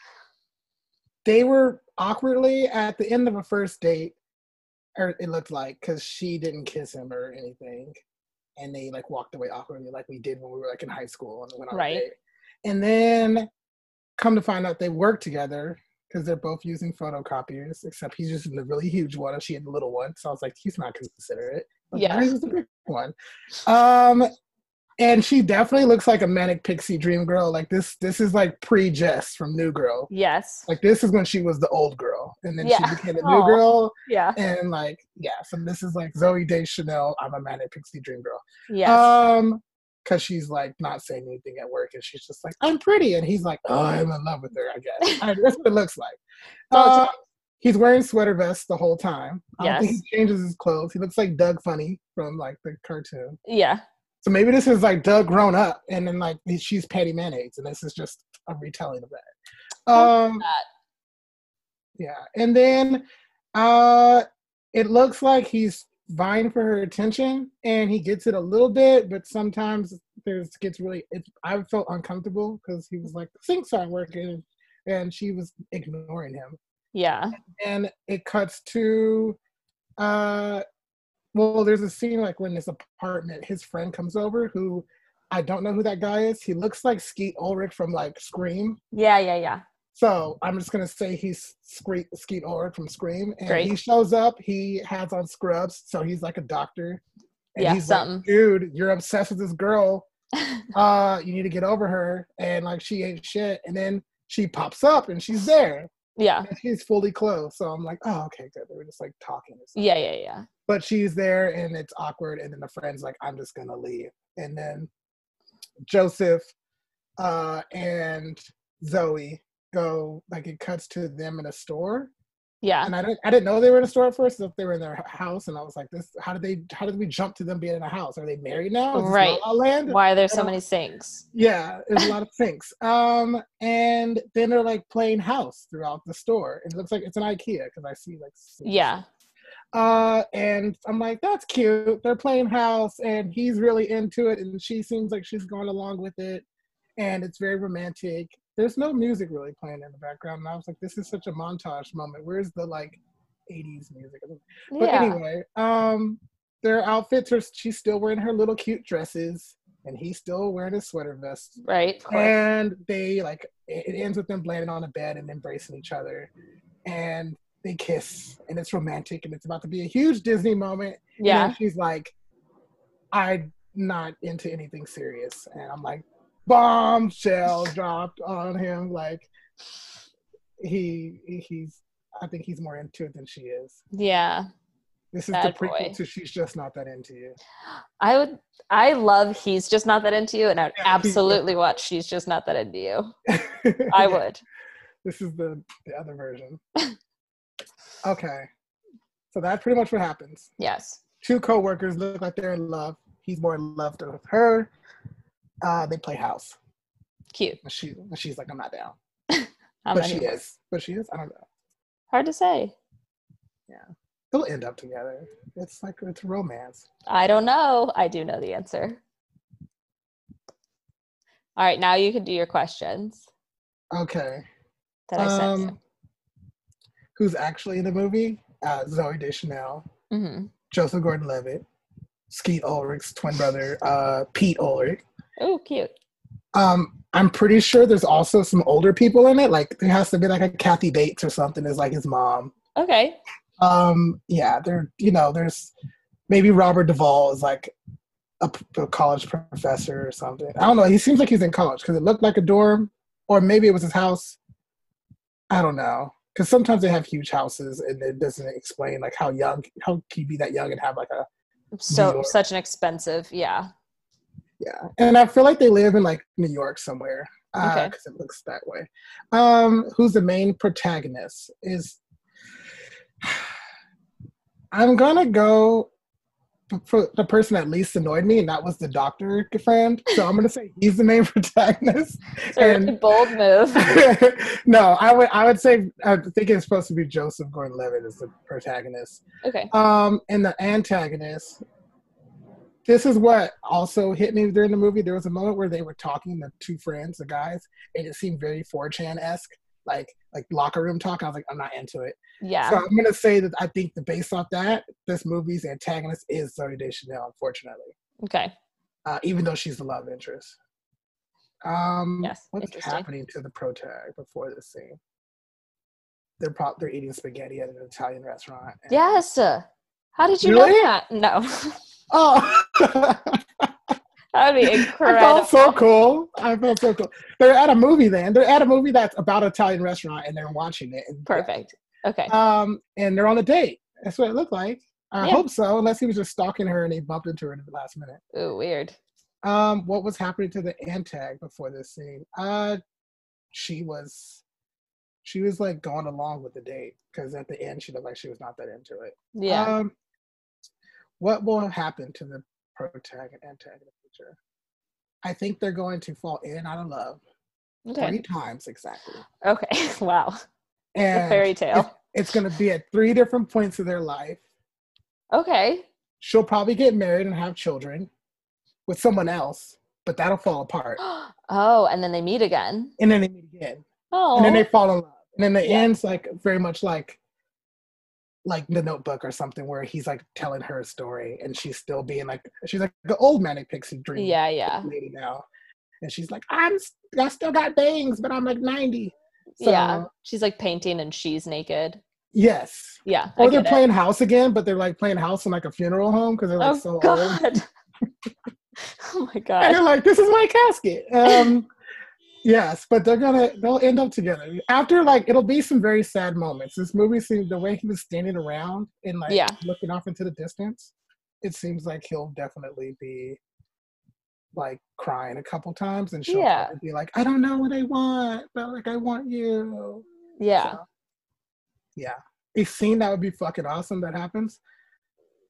they were awkwardly at the end of a first date, or it looked like, because she didn't kiss him or anything, and they like walked away awkwardly, like we did when we were like in high school and went on Right. a date. And then come to find out they work together because they're both using photocopiers, except he's using the really huge one and she had the little one. So I was like, he's not considerate. But Yeah. hers is the big one. Um, and she definitely looks like a manic pixie dream girl. Like this, this is like pre Jess from New Girl. Yes. Like this is when she was the old girl, and then Yeah. she became a new girl, Yeah. and like yeah. So this is like Zooey Deschanel. I'm a manic pixie dream girl. Yes. Um, because she's like not saying anything at work, and she's just like I'm pretty, and he's like oh I'm in love with her. I guess I, that's what it looks like. Uh, he's wearing sweater vests the whole time. I don't think Yes. he changes his clothes. He looks like Doug Funnie from like the cartoon. yeah. So maybe this is like Doug grown up, and then like he- she's Patty Mayonnaise, and this is just a retelling of that. Um, that. yeah, and then uh, it looks like he's vying for her attention, and he gets it a little bit, but sometimes there's gets really. It, I felt uncomfortable because he was like the sinks aren't working, and she was ignoring him Yeah. and it cuts to uh well there's a scene like when this apartment his friend comes over who i don't know who that guy is he looks like skeet ulrich from like scream Yeah. Yeah. Yeah. so i'm just gonna say he's skeet, skeet ulrich from scream and Great. he shows up he has on scrubs so he's like a doctor and Yeah, he's something. like dude you're obsessed with this girl uh you need to get over her and like she ain't shit and then she pops up and she's there yeah. and she's fully clothed. So I'm like, oh, okay, good. They were just like talking. and stuff. Yeah. Yeah. Yeah. But she's there and it's awkward. And then the friend's like, I'm just going to leave. And then Joseph uh, and Zoe go, like, it cuts to them in a store. Yeah. And I didn't, I didn't know they were in a store at first. If they were in their house, and I was like, "This, how did they? How did we jump to them being in a house? Are they married now? Is Right. La Land? Why are there so I don't- many sinks? Yeah, there's a lot of things. Um, and then they're like playing house throughout the store. It looks like it's an IKEA because I see like sinks. Yeah. Uh, and I'm like, that's cute. They're playing house, and he's really into it, and she seems like she's going along with it, and it's very romantic. There's no music really playing in the background, and I was like, this is such a montage moment. Where's the like 80s music? But yeah. anyway, um, their outfits are. She's still wearing her little cute dresses, and he's still wearing his sweater vest. Right. And they like it ends with them landing on a bed and embracing each other, and they kiss, and it's romantic, and it's about to be a huge Disney moment. Yeah. then she's like, "I'm not into anything serious," and I'm like, bombshell dropped on him. Like he he's. I think he's more into it than she is. Yeah. This is Bad the prequel boy. to She's Just Not That Into You. I would. I love. He's just not that into you, and I'd Yeah, he's- absolutely watch. She's just not that into you. I would. This is the the other version. okay, so that's pretty much what happens. Yes. Two co-workers look like they're in love. He's more in love with her. Uh, they play house. Cute. She she's like, I'm not down, I'm but not she here. is. But she is. I don't know. Hard to say. Yeah, they'll end up together. It's like it's romance. I don't know. I do know the answer. All right, now you can do your questions Okay. that I sent Um, who's actually in the movie? Uh, Zooey Deschanel, you. hmm Joseph Gordon-Levitt, Skeet Ulrich's twin brother, uh, Pete Ulrich. Oh, cute. Um, I'm pretty sure there's also some older people in it. Like there has to be like a Kathy Bates or something is like his mom. Okay. Um, yeah, there. You know, there's maybe Robert Duvall is like a college professor or something. I don't know. He seems like he's in college because it looked like a dorm, or maybe it was his house. I don't know. Because sometimes they have huge houses and it doesn't explain like how young, how can you be that young and have like a So such an expensive. Yeah. Yeah, and I feel like they live in like New York somewhere because Okay. it looks that way. Um, who's the main protagonist? Is I'm gonna go for the person that least annoyed me, and that was the doctor friend. So I'm gonna say he's the main protagonist. And- bold move. no, I would I would say I think it's supposed to be Joseph Gordon-Levitt as the protagonist. Okay. Um, and the antagonist. This is what also hit me during the movie. There was a moment where they were talking, the two friends, the guys, and it seemed very 4chan esque, like like locker room talk. I was like, I'm not into it. Yeah. So I'm gonna say that I think the based off that, this movie's antagonist is Zooey Deschanel, unfortunately, Okay. uh, even though she's the love interest. Um, Yes, what's happening to the protag before this scene? They're pro- they're eating spaghetti at an Italian restaurant. and- Yes. How did you Really? know that? No. Oh, that would be incredible. I felt so cool. I felt so cool. They're at a movie then. They're at a movie that's about an Italian restaurant, and they're watching it. Perfect. Okay. Um, and they're on a date. That's what it looked like. I Yeah. hope so, unless he was just stalking her and he bumped into her at the last minute. Ooh, weird. Um, what was happening to the antag before this scene? Uh, she was, she was like going along with the date because at the end she looked like she was not that into it. Yeah. Um, what will happen to the protagonist antag in the future? I think they're going to fall in out of love three times exactly, Okay. Wow. And fairy tale. it's going to be at three different points of their life. Okay. She'll probably get married and have children with someone else, but that'll fall apart. Oh, and then they meet again. And then they meet again. Oh. and then they fall in love. And then the Yeah. end's like very much like like the notebook or something where he's like telling her a story and she's still being like she's like the old manic pixie dream yeah, yeah. lady now. And she's like, I'm i still got bangs, but I'm like 90. So yeah. She's like painting and she's naked. yes. Yeah. Or they're it. playing house again, but they're like playing house in like a funeral home because they're like oh so old. Oh my god And God. they're like, this is my casket. Um Yes, but they're gonna they'll end up together. After like it'll be some very sad moments. This movie seems the way he was standing around and like Yeah. looking off into the distance, it seems like he'll definitely be like crying a couple times and she'll Yeah. be like, I don't know what I want, but like I want you. Yeah. So, yeah. A scene that would be fucking awesome that happens.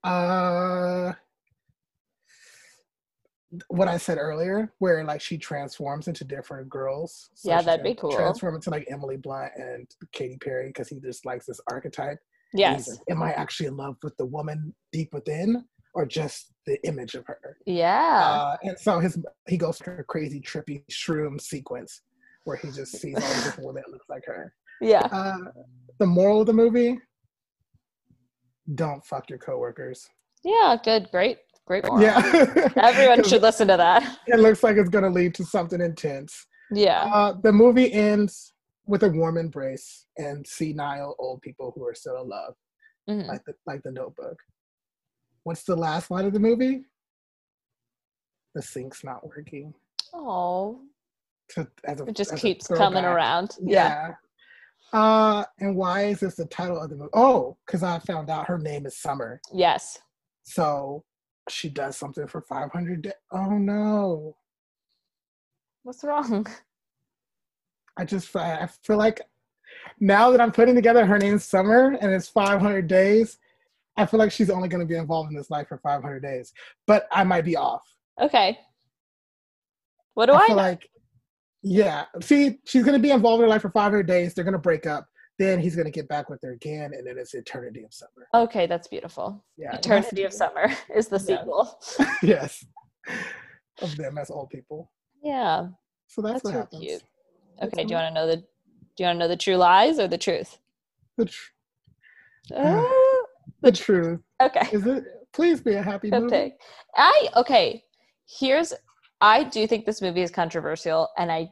Uh what I said earlier, where like she transforms into different girls. Yeah, that'd be cool. Transform into like Emily Blunt and Katy Perry because he just likes this archetype. Yes. like, Am I actually in love with the woman deep within, or just the image of her? Yeah. Uh, and so his he goes through a crazy trippy shroom sequence where he just sees all the different women that look like her. yeah. Uh, the moral of the movie: Don't fuck your coworkers. Yeah. Good. Great. Great moral. Yeah, Everyone should listen to that. It looks like it's going to lead to something intense. Yeah. Uh, the movie ends with a warm embrace and senile old people who are still in love, Mhm. like the like the Notebook. What's the last line of the movie? The sink's not working. Oh, To, as a, it just keeps coming around. Yeah. Yeah. Uh, and why is this the title of the movie? Oh, because I found out her name is Summer. Yes. So she does something for 500 days. Oh no. What's wrong? I just I feel like now that I'm putting together her name's Summer and it's 500 days, I feel like she's only going to be involved in this life for 500 days. But I might be off. Okay. What do I, feel know? like, yeah. See, she's going to be involved in her life for 500 days. They're going to break up. Then he's going to get back with her again, and then it's Eternity of Summer. okay, that's beautiful. Yeah. Eternity of Summer is the sequel. yes. Of them as old people. Yeah. So that's, That's what happens. cute. That's Okay, do you want to know the do you want to know the true lies or the truth? The, tr- Uh, the truth. okay. Is it? Please be a happy movie. Okay. I okay. Here's I do think this movie is controversial and I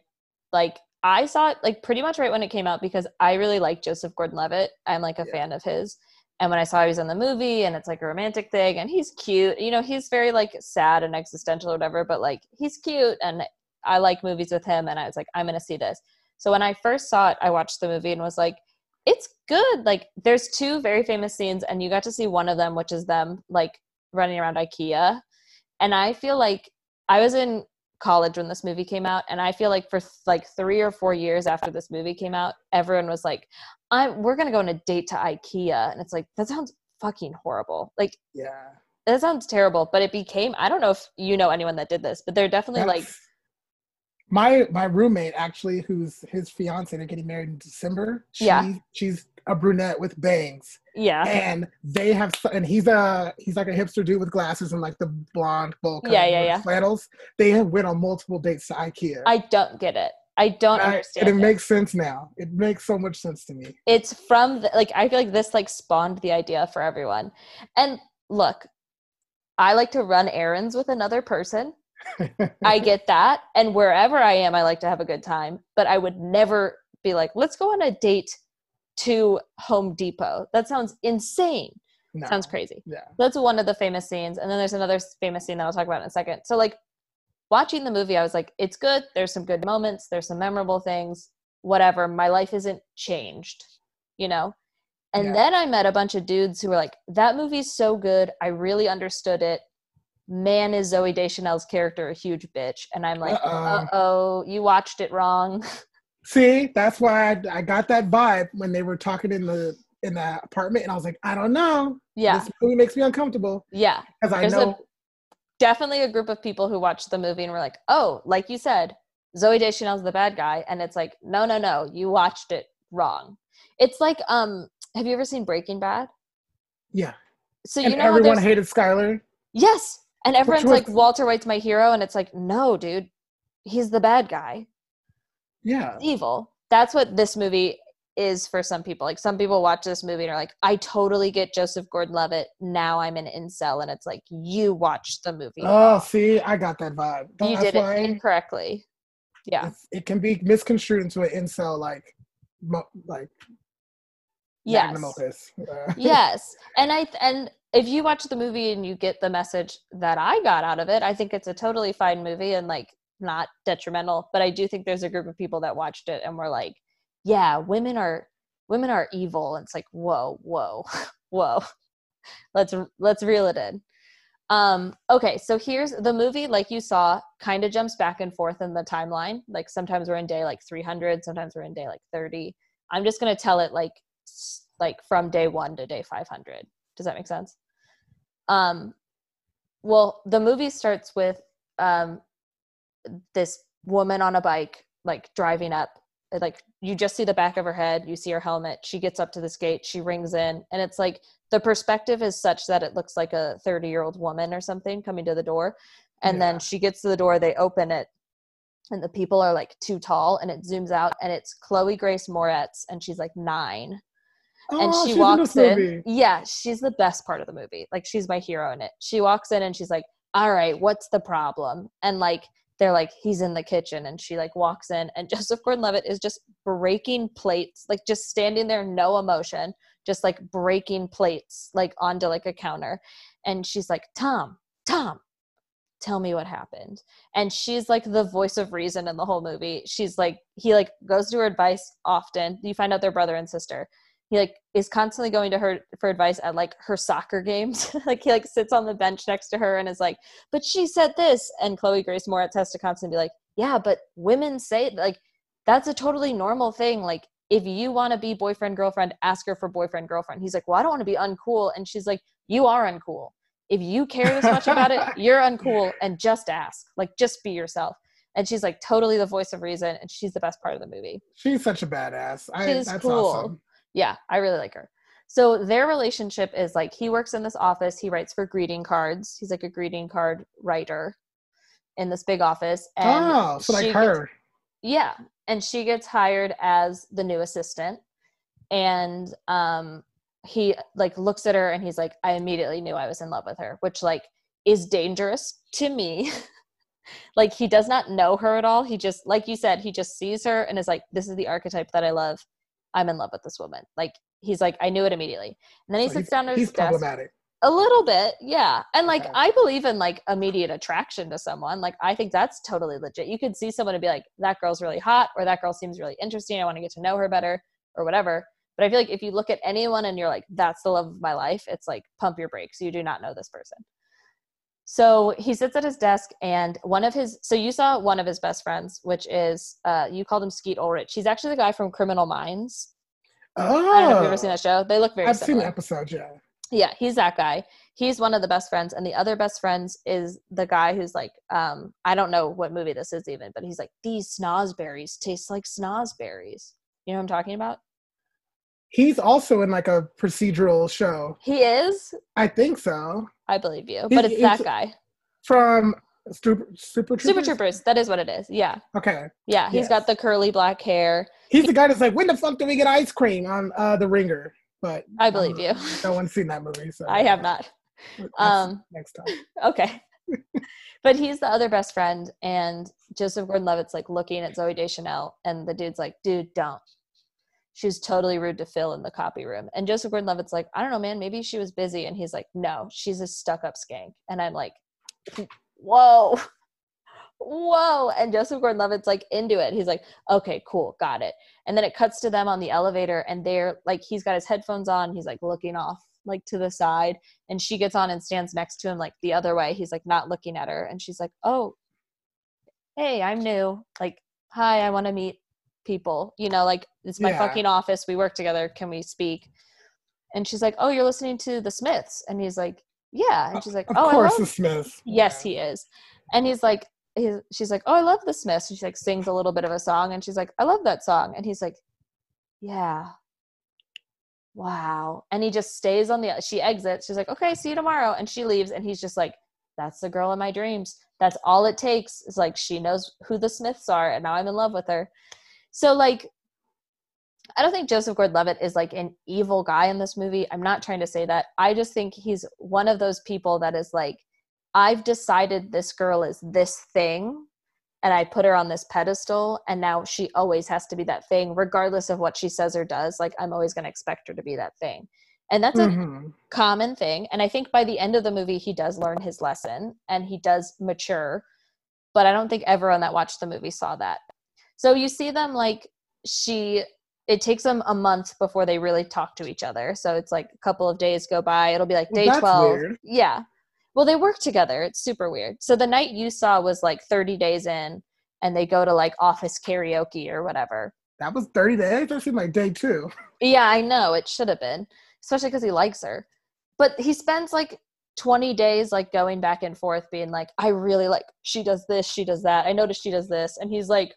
like I saw it like pretty much right when it came out because I really like Joseph Gordon-Levitt. I'm like a Yeah. fan of his. And when I saw he was in the movie and it's like a romantic thing and he's cute, you know, he's very like sad and existential or whatever, but like he's cute and I like movies with him and I was like, I'm gonna see this. So when I first saw it, I watched the movie and was like, it's good. Like there's two very famous scenes and you got to see one of them, which is them like running around IKEA. And I feel like I was in college when this movie came out and I feel like for th- like 3 or 4 years after this movie came out, everyone was like, "I'm we're going to go on a date to IKEA." And it's like that sounds fucking horrible. Like Yeah. that sounds terrible, but it became I don't know if you know anyone that did this, but they're definitely like That's- my my roommate actually, who's his fiance, they're getting married in December. She, Yeah. she's a brunette with bangs, yeah. and they have, and he's a he's like a hipster dude with glasses and like the blonde bowl cut Yeah, yeah, yeah. flannels. They have went on multiple dates to IKEA. I don't get it. I don't I- understand. and it it. makes sense now. It makes so much sense to me. it's from the, like I feel like this like spawned the idea for everyone. And look, I like to run errands with another person. I get that. And wherever I am, I like to have a good time. But I would never be like, let's go on a date to Home Depot. That sounds insane. No. Sounds crazy. Yeah. That's one of the famous scenes. And then there's another famous scene that I'll talk about in a second. So, like, watching the movie, I was like, it's good. There's some good moments, there's some memorable things, whatever. My life isn't changed, you know? And Yeah. then I met a bunch of dudes who were like, that movie's so good. I really understood it. Man, is Zooey Deschanel's character a huge bitch? And I'm like, Uh-oh. uh oh, you watched it wrong. See, that's why I, I got that vibe when they were talking in the in the apartment, and I was like, I don't know. yeah, This movie makes me uncomfortable yeah. because I There's a- know. definitely a group of people who watched the movie and were like, "Oh, like you said, Zooey Deschanel's the bad guy," and it's like, "No, no, no, you watched it wrong." It's like, um, have you ever seen Breaking Bad? yeah, So and you know, everyone hated Skylar. yes, and everyone's was- like, "Walter White's my hero," and it's like, "No, dude, he's the bad guy, Yeah, evil." That's what this movie is for some people. Like some people watch this movie and are like, "I totally get Joseph Gordon-Levitt. Now I'm an incel," and it's like, you watched the movie. Oh, see, I got that vibe. you did it incorrectly. Yeah. it can be misconstrued into an incel like, mo- like Yes. opus. Uh, yes. And i and if you watch the movie and you get the message that i got out of it i think it's a totally fine movie and like not detrimental but i do think there's a group of people that watched it and were like yeah women are women are evil. And it's like whoa whoa whoa. Let's let's reel it in. Um okay so here's the movie like you saw kind of jumps back and forth in the timeline. Like sometimes we're in day like 300 sometimes we're in day like 30 i'm just going to tell it like like from day 1 to day 500 does that make sense? Um well the movie starts with um this woman on a bike like driving up like you just see the back of her head you see her helmet she gets up to this gate she rings in and it's like the perspective is such that it looks like a 30 year old woman or something coming to the door and Yeah. then she gets to the door they open it and the people are like too tall and it zooms out and it's chloe grace moretz and she's like nine and oh, she she's in walks in. Yeah, she's the best part of the movie. Like she's my hero in it. She walks in and she's like, "All right, what's the problem?" And like they're like, "He's in the kitchen," and she like walks in, and Joseph Gordon-Levitt is just breaking plates, like just standing there, no emotion, just like breaking plates, like onto like a counter, and she's like, "Tom, Tom." Tell me what happened. And she's like the voice of reason in the whole movie. She's like, he like goes to her advice often. You find out they're brother and sister he like is constantly going to her for advice at like her soccer games. Like he like sits on the bench next to her and is like but she said this. And chloe grace moretz has to constantly be like yeah but women say like that's a totally normal thing. Like if you want to be boyfriend girlfriend ask her for boyfriend girlfriend. He's like well i don't want to be uncool. And she's like you are uncool. If you care this much about it you're uncool. And just ask. Like just be yourself. And she's like totally the voice of reason. And she's the best part of the movie. She's such a badass. I, She's that's cool. awesome. Yeah i really like her. So their relationship is like he works in this office he writes for greeting cards. He's like a greeting card writer in this big office and oh, so like her. gets- yeah and she gets hired as the new assistant. And um he like looks at her and he's like i immediately knew i was in love with her which like is dangerous to me. Like he does not know her at all. He just like you said he just sees her and is like this is the archetype that i love i'm in love with this woman like he's like i knew it immediately and then he So sits down at he's his desk a little bit, yeah. And like Okay. I believe in like immediate attraction to someone. Like I think that's totally legit. You could see someone and be like, that girl's really hot, or that girl seems really interesting. I want to get to know her better, or whatever. But I feel like if you look at anyone and you're like, that's the love of my life, it's like pump your brakes. You do not know this person. So he sits at his desk, and one of his so you saw one of his best friends, which is uh you called him Skeet Ulrich. He's actually the guy from Criminal Minds. Oh, I don't know if you've ever seen that show. They look very I've similar seen episodes. Yeah. yeah he's that guy he's one of the best friends and the other best friends is the guy who's like um i don't know what movie this is even but he's like these snozberries taste like snozberries you know what i'm talking about He's also in like a procedural show. he is I think so. I believe you but it's that guy From Super, Super Troopers. super troopers that is what it is yeah Okay. yeah he's Yes. got the curly black hair He's the guy that's like, when the fuck do we get ice cream on uh, The Ringer? But I believe you. No one's seen that movie, so i have not um next time. okay but he's the other best friend and joseph gordon-levitt's like looking at zooey deschanel and the dude's like dude don't she's totally rude to phil in the copy room. And joseph gordon-levitt's like i don't know man maybe she was busy. And he's like no she's a stuck-up skank. And i'm like whoa whoa. And joseph gordon-levitt's like into it. He's like okay cool got it. And then it cuts to them on the elevator and they're like he's got his headphones on. He's like looking off like to the side. And she gets on and stands next to him like the other way. He's like not looking at her. And she's like oh hey i'm new. Like hi i want to meet people you know like it's my Yeah. fucking office we work together can we speak and she's like oh you're listening to the smiths and he's like yeah and she's like Of oh I course, love the Smiths. Yes, Yeah. he is. And he's like, he's, she's like, oh, I love the Smiths. And she like sings a little bit of a song, and she's like, I love that song. And he's like, yeah, wow. And he just stays on the. She exits. She's like, okay, see you tomorrow. And she leaves, and he's just like, that's the girl in my dreams. That's all it takes. Is like she knows who the Smiths are, and now I'm in love with her. So like. I don't think Joseph Gordon-Levitt is like an evil guy in this movie. I'm not trying to say that. I just think he's one of those people that is like I've decided this girl is this thing and I put her on this pedestal and now she always has to be that thing regardless of what she says or does like I'm always going to expect her to be that thing. And that's a Mhm. common thing and I think by the end of the movie he does learn his lesson and he does mature but I don't think everyone that watched the movie saw that. So you see them like she it takes them a month before they really talk to each other. So it's like a couple of days go by. It'll be like day that's 12. weird. Yeah. Well, they work together. It's super weird. So the night you saw was like 30 days in and they go to like office karaoke or whatever. That was 30 days. That seemed like day two. Yeah, I know. It should have been, especially because he likes her. But he spends like 20 days like going back and forth being like, I really like, she does this, she does that. I noticed she does this. And he's like,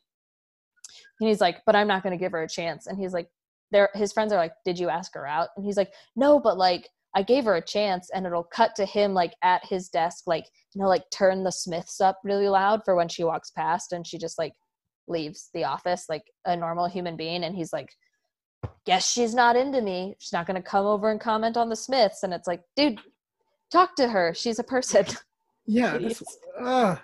and he's like, but I'm not going to give her a chance. And he's like, there, his friends are like, did you ask her out? And he's like, no, but like, I gave her a chance and it'll cut to him like at his desk, like, you know, like turn the Smiths up really loud for when she walks past and she just like leaves the office like a normal human being. And he's like, guess she's not into me. She's not going to come over and comment on the Smiths. And it's like, dude, talk to her. She's a person. Yeah. Uh,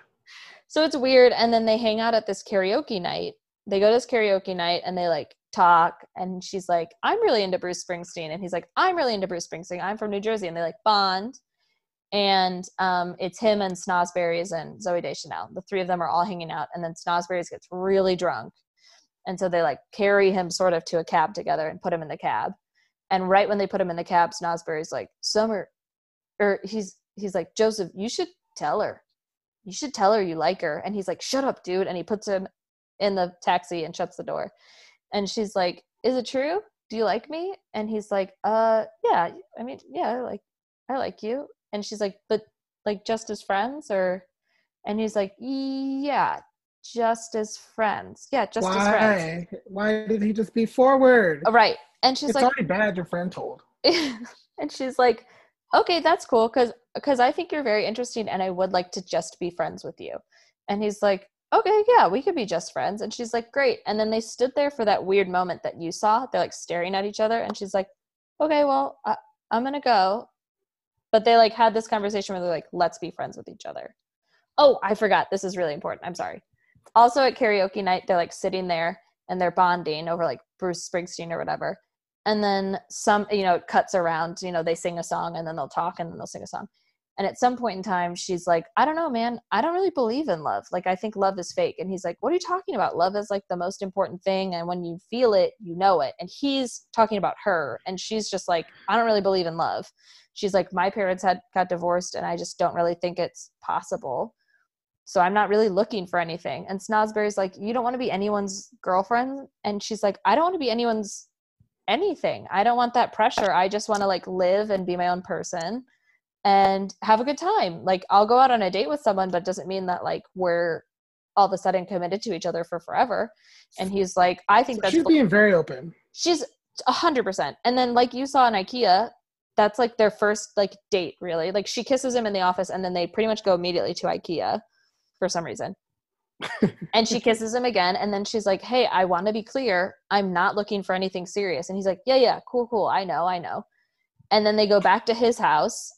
so it's weird. And then they hang out at this karaoke night. They go to this karaoke night and they like talk. And she's like, I'm really into Bruce Springsteen. And he's like, I'm really into Bruce Springsteen. I'm from New Jersey. And they like bond. And um, it's him and Snosberries and Zooey Deschanel. The three of them are all hanging out. And then Snosberries gets really drunk. And so they like carry him sort of to a cab together and put him in the cab. And right when they put him in the cab, Snosberry's like, Summer, or he's he's like, Joseph, you should tell her. You should tell her you like her. And he's like, Shut up, dude. And he puts him in the taxi and shuts the door. And she's like, Is it true? Do you like me? And he's like, Uh yeah. I mean, yeah, I like I like you. And she's like, But like just as friends or and he's like, Yeah, just as friends. Yeah, just as friends. why? Why did he just be forward? Oh, right. And she's like, it's already bad your friend told. and she's like, okay, that's cool because because I think you're very interesting and I would like to just be friends with you. And he's like, okay, yeah, we could be just friends. And she's like, great. And then they stood there for that weird moment that you saw. They're like staring at each other, and she's like, okay, well, I, I'm gonna go. But they like had this conversation where they're like, let's be friends with each other. Oh, I forgot. This is really important. I'm sorry. Also at karaoke night, they're like sitting there and they're bonding over like Bruce Springsteen or whatever and then some you know it cuts around you know they sing a song and then they'll talk and then they'll sing a song and at some point in time she's like i don't know man. I don't really believe in love. Like i think love is fake. And he's like what are you talking about? Love is like the most important thing and when you feel it you know it. And he's talking about her and she's just like i don't really believe in love. She's like my parents had got divorced and i just don't really think it's possible. So i'm not really looking for anything. And snosberry's like you don't want to be anyone's girlfriend? And she's like i don't want to be anyone's anything. I don't want that pressure. I just want to like live and be my own person. And have a good time. Like I'll go out on a date with someone, but it doesn't mean that like we're all of a sudden committed to each other for forever. And he's like, I think So that's she's being very open. she's a hundred percent. And then like you saw in IKEA, that's like their first like date really. Like she kisses him in the office and then they pretty much go immediately to IKEA for some reason. and she kisses him again and then she's like, Hey, I want to be clear. I'm not looking for anything serious. And he's like, Yeah, yeah, cool, cool. I know, I know. And then they go back to his house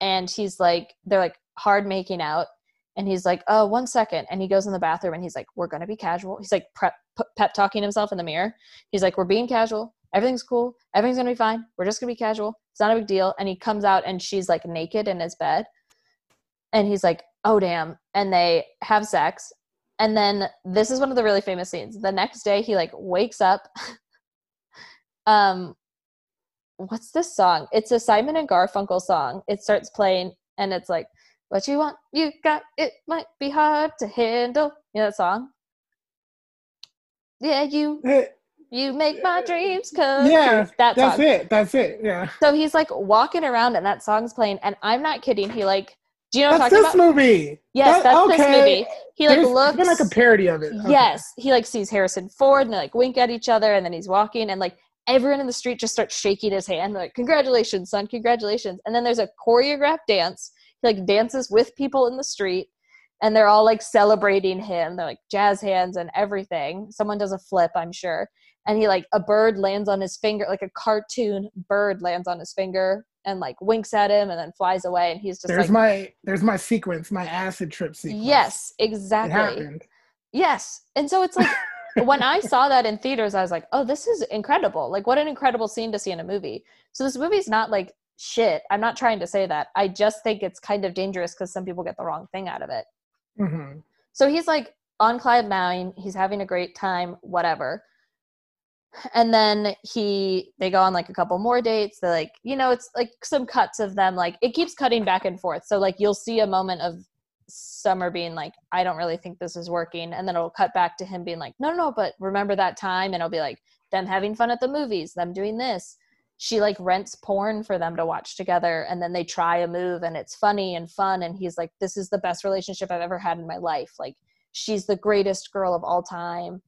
and he's like, they're like hard making out. And he's like, oh, one second. And he goes in the bathroom and he's like, we're to be casual. He's like prep, pep talking himself in the mirror. He's like, we're being casual. Everything's cool. Everything's to be fine. We're just to be casual. It's not a big deal. And he comes out and she's like naked in his bed. And he's like, oh, damn. And they have sex. And then this is one of the really famous scenes. The next day, he like wakes up. um, what's this song? It's a Simon and Garfunkel song. It starts playing and it's like, what you want, you got, it might be hard to handle. You know that song? Yeah, you you make my dreams come Yeah, true. That That's song. it. That's it. Yeah. So he's like walking around and that song's playing, and I'm not kidding. He like, do you know what I'm That's talking this about? movie. Yes, That- that's this okay. movie. He like There's looks been like a parody of it. Okay. Yes, he like sees Harrison Ford and they like wink at each other, and then he's walking, and like everyone in the street just starts shaking his hand, like "Congratulations, son! Congratulations!" And then there's a choreographed dance. He like dances with people in the street, and they're all like celebrating him. They're like jazz hands and everything. Someone does a flip, I'm sure, and he like a bird lands on his finger, like a cartoon bird lands on his finger, and like winks at him, and then flies away, and he's just There's like, my there's my sequence, my acid trip sequence. "Yes, It exactly." happened. Yes. And so it's like when I saw that in theaters, I was like, oh, this is incredible. Like, what an incredible scene to see in a movie. So this movie's not like shit. I'm not trying to say that. I just think it's kind of dangerous because some people get the wrong thing out of it. hmm So he's like on cloud nine. He's having a great time, whatever. And then he, they go on like a couple more dates. They're like, you know, it's like some cuts of them. Like it keeps cutting back and forth. So like you'll see a moment of Summer being like, I don't really think this is working. And then it'll cut back to him being like, no, no, but remember that time? And it'll be like them having fun at the movies, them doing this. She like rents porn for them to watch together. And then they try a move and it's funny and fun. And he's like, this is the best relationship I've ever had in my life. Like, she's the greatest girl of all time.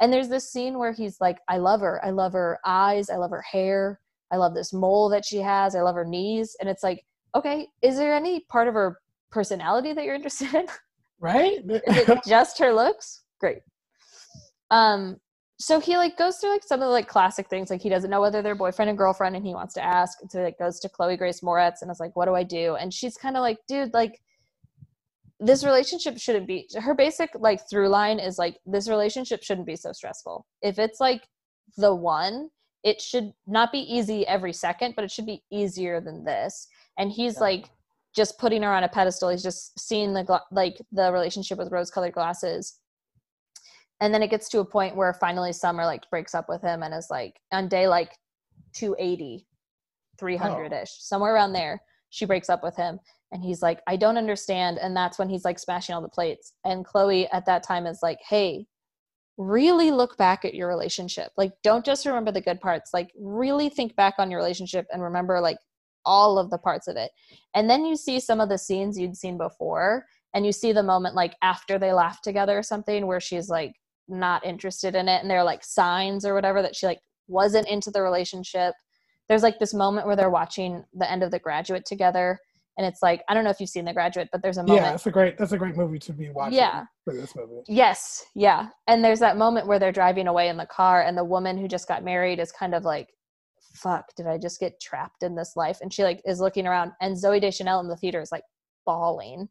And there's this scene where he's like, I love her. I love her eyes. I love her hair. I love this mole that she has. I love her knees. And it's like, okay, is there any part of her personality that you're interested in? Right? Is it just her looks? Great. Um, so he like goes through like some of the like classic things, like he doesn't know whether they're boyfriend and girlfriend, and he wants to ask. And so he like goes to Chloe Grace Moretz and is like, "What do I do?" And she's kind of like, "Dude, like." this relationship shouldn't be her basic like through line is like this relationship shouldn't be so stressful if it's like the one it should not be easy every second but it should be easier than this and he's Yeah. like just putting her on a pedestal he's just seeing the gla- like the relationship with rose colored glasses. And then it gets to a point where finally summer like breaks up with him and is like on day like 280 300ish somewhere around there she breaks up with him and he's like i don't understand. And that's when he's like smashing all the plates. And chloe at that time is like hey really look back at your relationship. Like don't just remember the good parts. Like really think back on your relationship and remember like all of the parts of it and then you see some of the scenes you'd seen before and you see the moment like after they laugh together or something where she's like not interested in it and they're like signs or whatever that she like wasn't into the relationship there's like this moment where they're watching the end of the graduate together and it's like i don't know if you've seen the graduate but there's a moment yeah, that's a great that's a great movie to be watching. Yeah. For this movie. Yes, yeah. And there's that moment where they're driving away in the car, and the woman who just got married is kind of like, "Fuck, did I just get trapped in this life?" And she like is looking around, and Zooey Deschanel in the theater is like bawling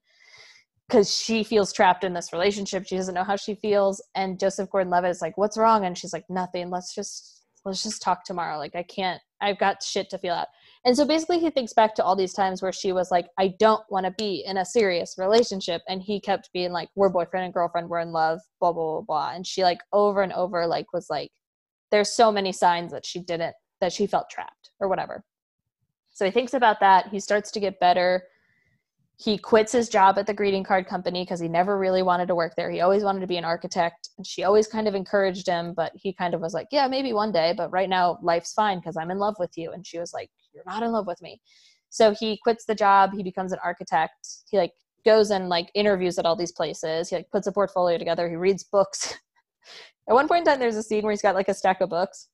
because she feels trapped in this relationship. She doesn't know how she feels, and Joseph Gordon-Levitt is like, "What's wrong?" And she's like, "Nothing. Let's just let's just talk tomorrow. Like I can't. I've got shit to feel out." And so basically, he thinks back to all these times where she was like, I don't want to be in a serious relationship. And he kept being like, we're boyfriend and girlfriend, we're in love, blah, blah, blah, blah. And she, like, over and over, like, was like, there's so many signs that she didn't, that she felt trapped or whatever. So he thinks about that. He starts to get better. He quits his job at the greeting card company because he never really wanted to work there. He always wanted to be an architect. And she always kind of encouraged him, but he kind of was like, Yeah, maybe one day, but right now life's fine because I'm in love with you. And she was like, You're not in love with me. So he quits the job, he becomes an architect. He like goes and like interviews at all these places. He like puts a portfolio together, he reads books. at one point in time there's a scene where he's got like a stack of books.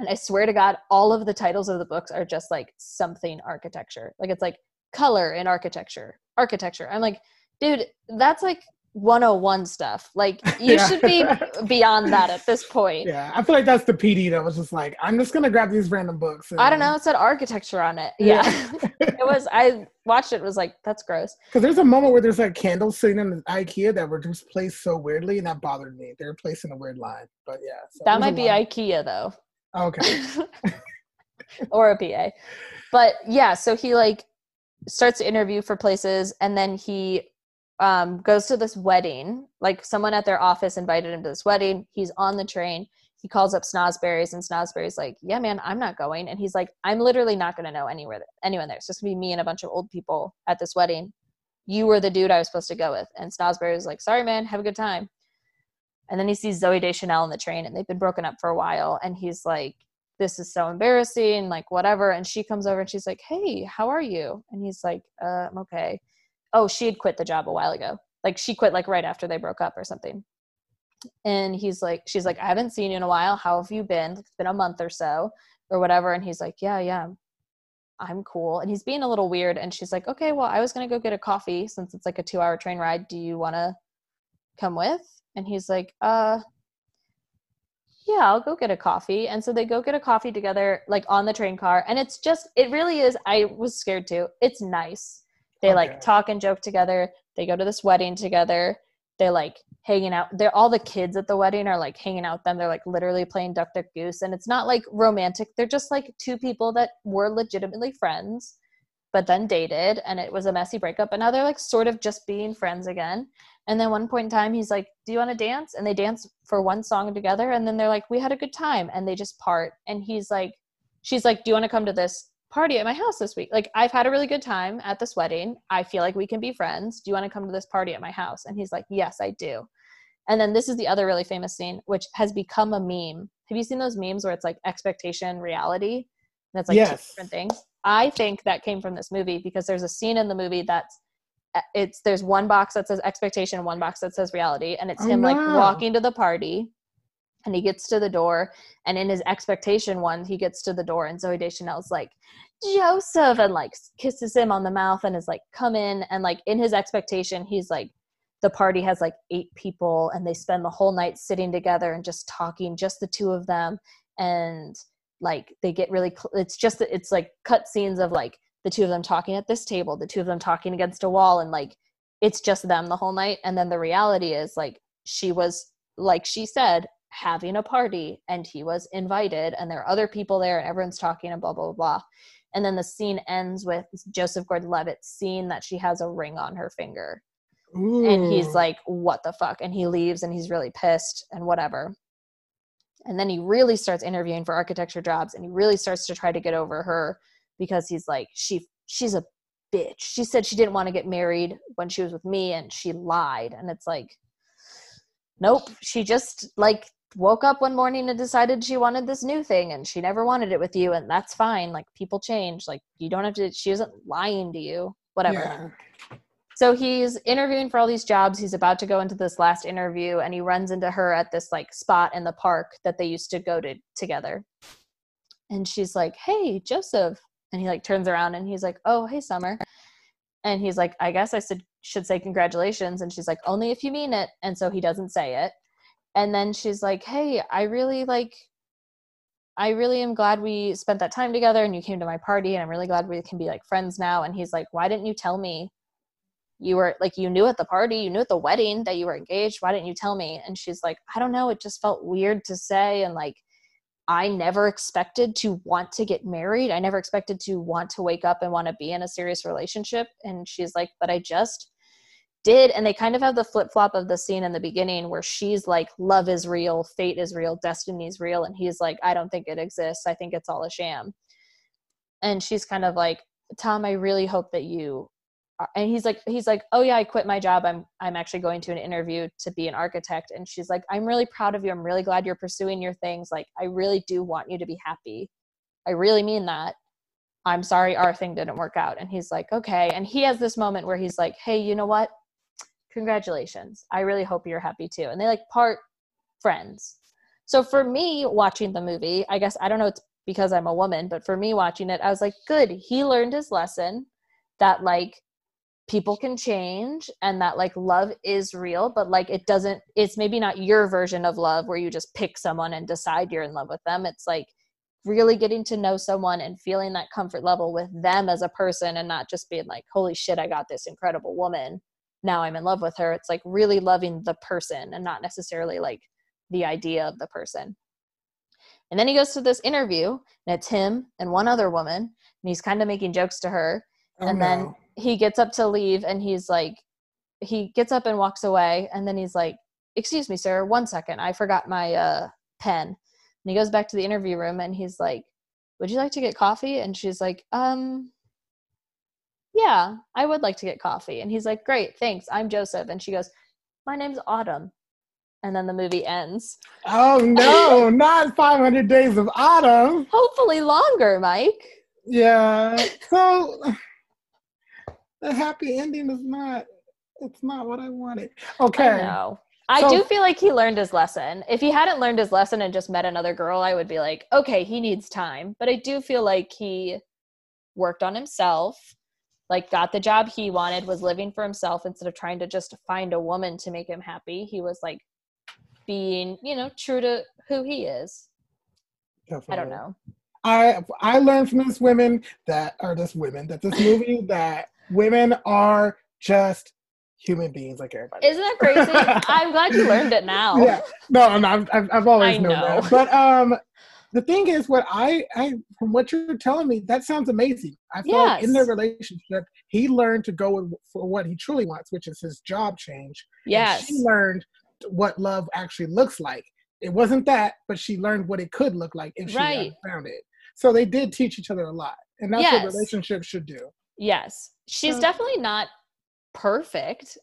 And I swear to God, all of the titles of the books are just like something architecture. Like it's like color in architecture, architecture. I'm like, dude, that's like 101 stuff. Like you Yeah. should be beyond that at this point. Yeah, I feel like that's the PD that was just like, I'm just gonna grab these random books. I don't know. It said architecture on it. Yeah. it was, I watched it, was like, that's gross. Because there's a moment where there's like candles sitting in the IKEA that were just placed so weirdly, and that bothered me. They were placed in a weird line. But yeah, so That might be. IKEA though, Okay. or a PA. But yeah, so he like starts to interview for places and then he um, goes to this wedding. Like someone at their office invited him to this wedding. He's on the train. He calls up Snosberries and Snosberries like, "Yeah, man, I'm not going." And he's like, "I'm literally not going to know anywhere anyone there. It's just gonna be me and a bunch of old people at this wedding. You were the dude I was supposed to go with." And Snosberries like, "Sorry, man. Have a good time." And then he sees Zooey Deschanel on the train, and they've been broken up for a while. And he's like, "This is so embarrassing." Like whatever. And she comes over and she's like, "Hey, how are you?" And he's like, uh, "I'm okay." Oh, she had quit the job a while ago. Like she quit like right after they broke up or something and he's like she's like i haven't seen you in a while how have you been it's been a month or so or whatever and he's like yeah yeah i'm cool and he's being a little weird and she's like okay well i was going to go get a coffee since it's like a two hour train ride do you want to come with and he's like uh yeah i'll go get a coffee. And so they go get a coffee together like on the train car. And it's just it really is i was scared too. It's nice. They Okay. like talk and joke together. They go to this wedding together. They're like hanging out. They're all the kids at the wedding are like hanging out with them. They're like literally playing duck duck goose. And it's not like romantic. They're just like two people that were legitimately friends but then dated and it was a messy breakup and now they're like sort of just being friends again. And then one point in time he's like do you want to dance? And they dance for one song together and then they're like we had a good time and they just part. And he's like she's like do you want to come to this party at my house this week? Like i've had a really good time at this wedding. I feel like we can be friends. Do you want to come to this party at my house? And he's like yes i do. And then this is the other really famous scene which has become a meme. Have you seen those memes where it's like expectation reality? And that's like two Yes. different things i think that came from this movie because there's a scene in the movie that's uh, it's there's one box that says expectation one box that says reality and it's Oh, him like walking to the party and he gets to the door and in his expectation one he gets to the door and zooey deschanel's like joseph and like kisses him on the mouth and is like come in and like in his expectation he's like the party has like eight people and they spend the whole night sitting together and just talking just the two of them and like they get really cl- it's just it's like cut scenes of like the two of them talking at this table the two of them talking against a wall and like it's just them the whole night. And then the reality is like she was like she said having a party and he was invited and there are other people there and everyone's talking and blah blah blah blah. And then the scene ends with joseph gordon-levitt seeing that she has a ring on her finger. And he's like what the fuck? And he leaves and he's really pissed and whatever and then he really starts interviewing for architecture jobs and he really starts to try to get over her because he's like she she's a bitch. She said she didn't want to get married when she was with me and she lied. And it's like nope she just like woke up one morning and decided she wanted this new thing and she never wanted it with you and that's fine. Like people change. Like you don't have to she isn't lying to you whatever. Yeah. So he's interviewing for all these jobs. He's about to go into this last interview and he runs into her at this like spot in the park that they used to go to together. And she's like, "Hey, Joseph." And he like turns around and he's like, "Oh, hey, Summer." And he's like, "I guess I should should say congratulations." And she's like, "Only if you mean it." And so he doesn't say it. And then she's like, "Hey, I really like I really am glad we spent that time together and you came to my party and I'm really glad we can be like friends now." And he's like, "Why didn't you tell me you were like you knew at the party you knew at the wedding that you were engaged why didn't you tell me? And she's like i don't know it just felt weird to say and like i never expected to want to get married. I never expected to want to wake up and want to be in a serious relationship. And she's like but i just did. And they kind of have the flip-flop of the scene in the beginning where she's like love is real fate is real destiny is real and he's like i don't think it exists. I think it's all a sham. And she's kind of like tom i really hope that you and he's like he's like oh yeah i quit my job i'm i'm actually going to an interview to be an architect and she's like i'm really proud of you i'm really glad you're pursuing your things like i really do want you to be happy i really mean that I'm sorry, our thing didn't work out. And he's like, okay. And he has this moment where he's like, hey, you know what? Congratulations. I really hope you're happy too. And they like part friends. So for me watching the movie, I guess I don't know it's because I'm a woman, but for me watching it, I was like, good. He learned his lesson that like people can change and that like love is real, but like it doesn't, it's maybe not your version of love where you just pick someone and decide you're in love with them. It's like really getting to know someone and feeling that comfort level with them as a person and not just being like, holy shit, I got this incredible woman. Now I'm in love with her. It's like really loving the person and not necessarily like the idea of the person. And then he goes to this interview, and it's him and one other woman, and he's kind of making jokes to her. Oh, and no. then he gets up to leave, and he's like, he gets up and walks away, and then he's like, "Excuse me, sir, one second, I forgot my uh, pen." And he goes back to the interview room, and he's like, "Would you like to get coffee?" And she's like, "Um, yeah, I would like to get coffee." And he's like, "Great, thanks. I'm Joseph." And she goes, "My name's Autumn." And then the movie ends. Oh no, not 500 Days of Autumn. Hopefully longer, Mike. Yeah. So the happy ending is not it's not what I wanted. Okay. I know. I So- do feel like he learned his lesson. If he hadn't learned his lesson and just met another girl, I would be like, okay, he needs time. But I do feel like he worked on himself, like got the job he wanted, was living for himself instead of trying to just find a woman to make him happy. He was like being, you know, true to who he is. I don't know. I I learned from this women that are this women that this movie that women are just human beings like everybody. Isn't that crazy? I'm glad you learned it now. Yeah. No, no, I've, I've, I've always I known know. that. But um, the thing is, what I, I from what you're telling me, that sounds amazing. I feel like in their relationship, he learned to go with, for what he truly wants, which is his job change. and Yes. she learned what love actually looks like. It wasn't that, but she learned what it could look like if she Right. found it. So they did teach each other a lot, and that's Yes. what relationships should do. Yes. She's So- definitely not perfect,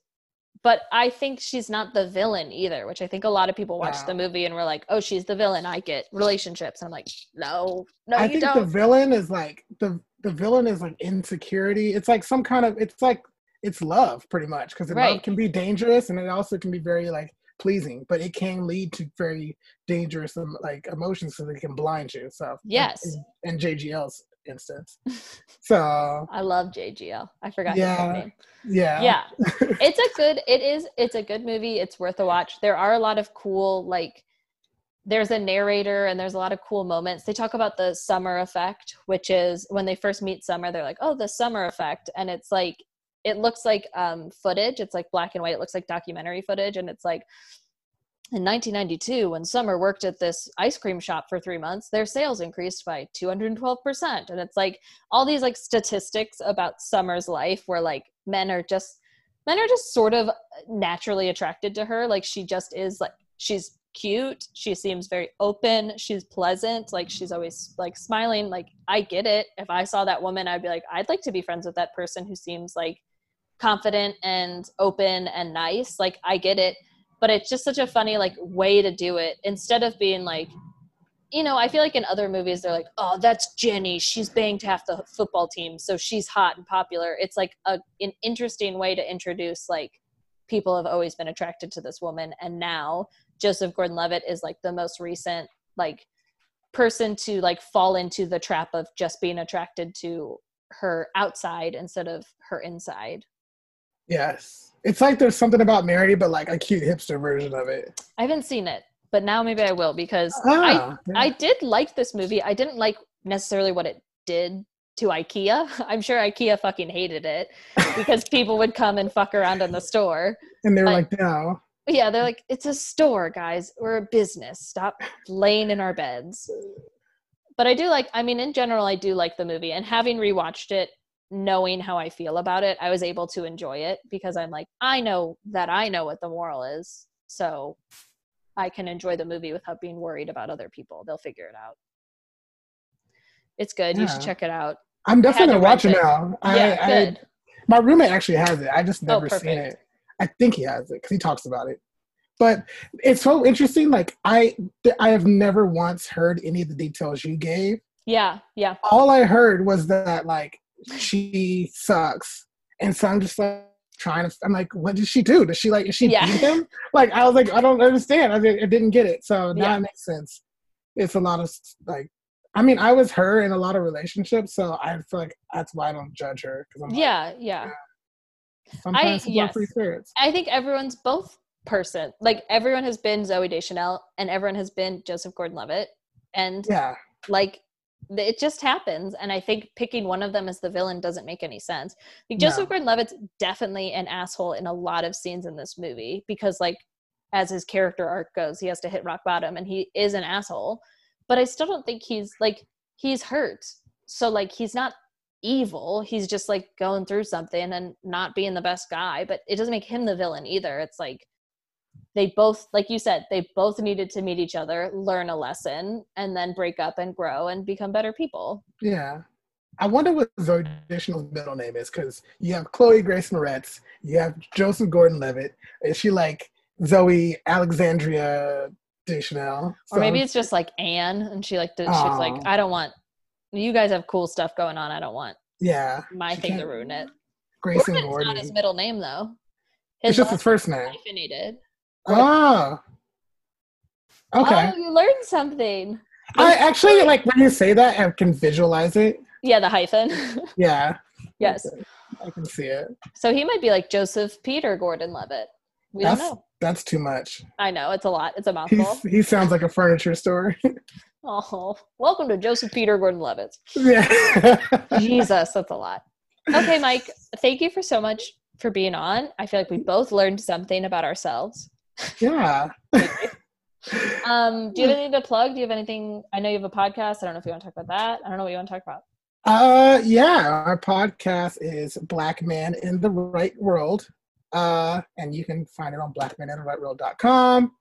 but I think she's not the villain either, which I think a lot of people watch the movie and were like, oh, she's the villain. I get relationships. And I'm like, no, no, I you think don't. the villain is like the the villain is like insecurity. It's like some kind of it's like it's love pretty much because love can be dangerous and it also can be very like pleasing, but it can lead to very dangerous like emotions so they can blind you. So Yes. and, in JGL's instance. So I love JGL. I forgot his Yeah. name. yeah, Yeah. it's a good, it is, it's a good movie. It's worth a watch. There are a lot of cool, like, there's a narrator and there's a lot of cool moments. They talk about the summer effect, which is when they first meet Summer, they're like, oh, the summer effect. And it's like, it looks like um, footage. It's like black and white. It looks like documentary footage. And it's like, in 1992, when Summer worked at this ice cream shop for three months, their sales increased by 212%. And it's like all these like statistics about Summer's life where like men are just, men are just sort of uh, naturally attracted to her. Like she just is like, she's cute. She seems very open. She's pleasant. Like she's always like smiling. Like I get it. If I saw that woman, I'd be like, I'd like to be friends with that person who seems like confident and open and nice. Like I get it but it's just such a funny like way to do it instead of being like you know i feel like in other movies they're like oh that's jenny. She's banged half the football team so she's hot and popular. It's like a, an interesting way to introduce like people have always been attracted to this woman and now joseph gordon-levitt is like the most recent like person to like fall into the trap of just being attracted to her outside instead of her inside. Yes. It's like there's something about Mary, but like a cute hipster version of it. i haven't seen it but now maybe i will because i Ah, yeah. I did like this movie. I didn't like necessarily what it did to IKEA. I'm sure IKEA fucking hated it because people would come and fuck around in the store. and they were I- like, no. Yeah, they're like, it's a store, guys. We're a business. Stop laying in our beds. But I do like, I mean, in general, I do like the movie. And having rewatched it, knowing how I feel about it, I was able to enjoy it because I'm like, I know that I know what the moral is. So I can enjoy the movie without being worried about other people. They'll figure it out. It's good. You should check it out. I'm definitely to gonna watch it now. Yeah, I, good. My roommate actually has it. I just Oh, never seen perfect. it. I think he has it because he talks about it. But it's so interesting. Like I, th- I have never once heard any of the details you gave. Yeah, yeah. All I heard was that like she sucks, and so I'm just like trying to. I'm like, what did she do? Does she like? Is she Yeah. beat him? Like I was like, I don't understand. I, didn't- I didn't get it. So now Yeah. it makes sense. It's a lot of like. I mean, I was her in a lot of relationships, so I feel like that's why I don't judge her. Because I'm like, Yeah, yeah. sometimes are yes. I think everyone's both person. Like everyone has been Zooey Deschanel and everyone has been Joseph Gordon-Levitt, and Yeah, like it just happens. And I think picking one of them as the villain doesn't make any sense. Like No. Joseph Gordon-Levitt's definitely an asshole in a lot of scenes in this movie because like as his character arc goes, he has to hit rock bottom, and he is an asshole. But I still don't think he's like he's hurt. So like he's not evil. He's just like going through something and not being the best guy. But it doesn't make him the villain either. It's like they both, like you said, they both needed to meet each other, learn a lesson, and then break up and grow and become better people. yeah. I wonder what Zooey Deschanel's middle name is because you have Chloe Grace Moretz, you have Joseph Gordon-Levitt. Is she like Zooey Alexandria Deschanel? or maybe it's just like Anne, and she like she's like, I don't want. You guys have cool stuff going on. I don't want yeah, my thing to ruin it. Grayson Gordon's Gordon. not his middle name though. it's just his first name. hyphenated. Oh, okay. Oh, you learned something. I actually like when you say that, I can visualize it. Yeah, the hyphen. Yeah, yes. I can see it. So he might be like Joseph Peter Gordon Levitt. We don't That's know. that's too much. I know it's a lot. It's a mouthful. He's, he sounds like a furniture store. Oh, welcome to Joseph Peter Gordon Levitt. yeah. Jesus, that's a lot. Okay, Mike, thank you for so much for being on. I feel like we both learned something about ourselves. Yeah. Um, do you have anything to plug? Do you have anything? I know you have a podcast. I don't know if you want to talk about that. I don't know what you want to talk about. Uh, yeah, our podcast is Black Man in the Right World. Uh, and you can find it on blackmanintheright.world.com,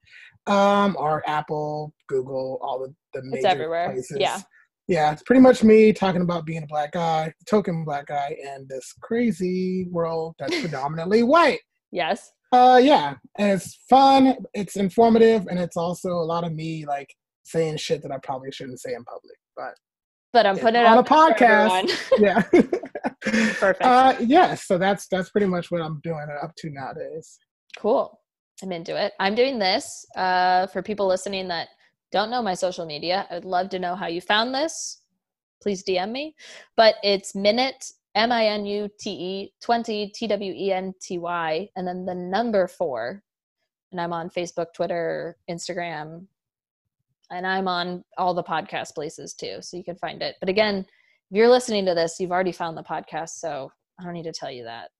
um, or Apple, Google, all the, the major It's everywhere. places. Yeah. Yeah, it's pretty much me talking about being a black guy, token black guy, in this crazy world that's predominantly white. Yes. Uh, yeah, and it's fun, it's informative, and it's also a lot of me like saying shit that I probably shouldn't say in public. But But I'm putting it on a podcast. yeah, Perfect. Uh, yeah, so that's that's pretty much what I'm doing up to nowadays. Cool. I'm into it. I'm doing this uh, for people listening that don't know my social media. I would love to know how you found this. Please DM me. But it's minute M I N U T E 20 T W E N T Y and then the number four. And I'm on Facebook, Twitter, Instagram, and I'm on all the podcast places too. So you can find it. But again, if you're listening to this, you've already found the podcast. So I don't need to tell you that.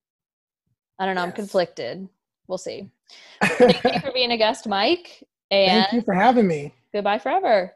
I don't know. I'm conflicted. We'll see. Thank you for being a guest, Mike. And Thank you for having me. goodbye forever.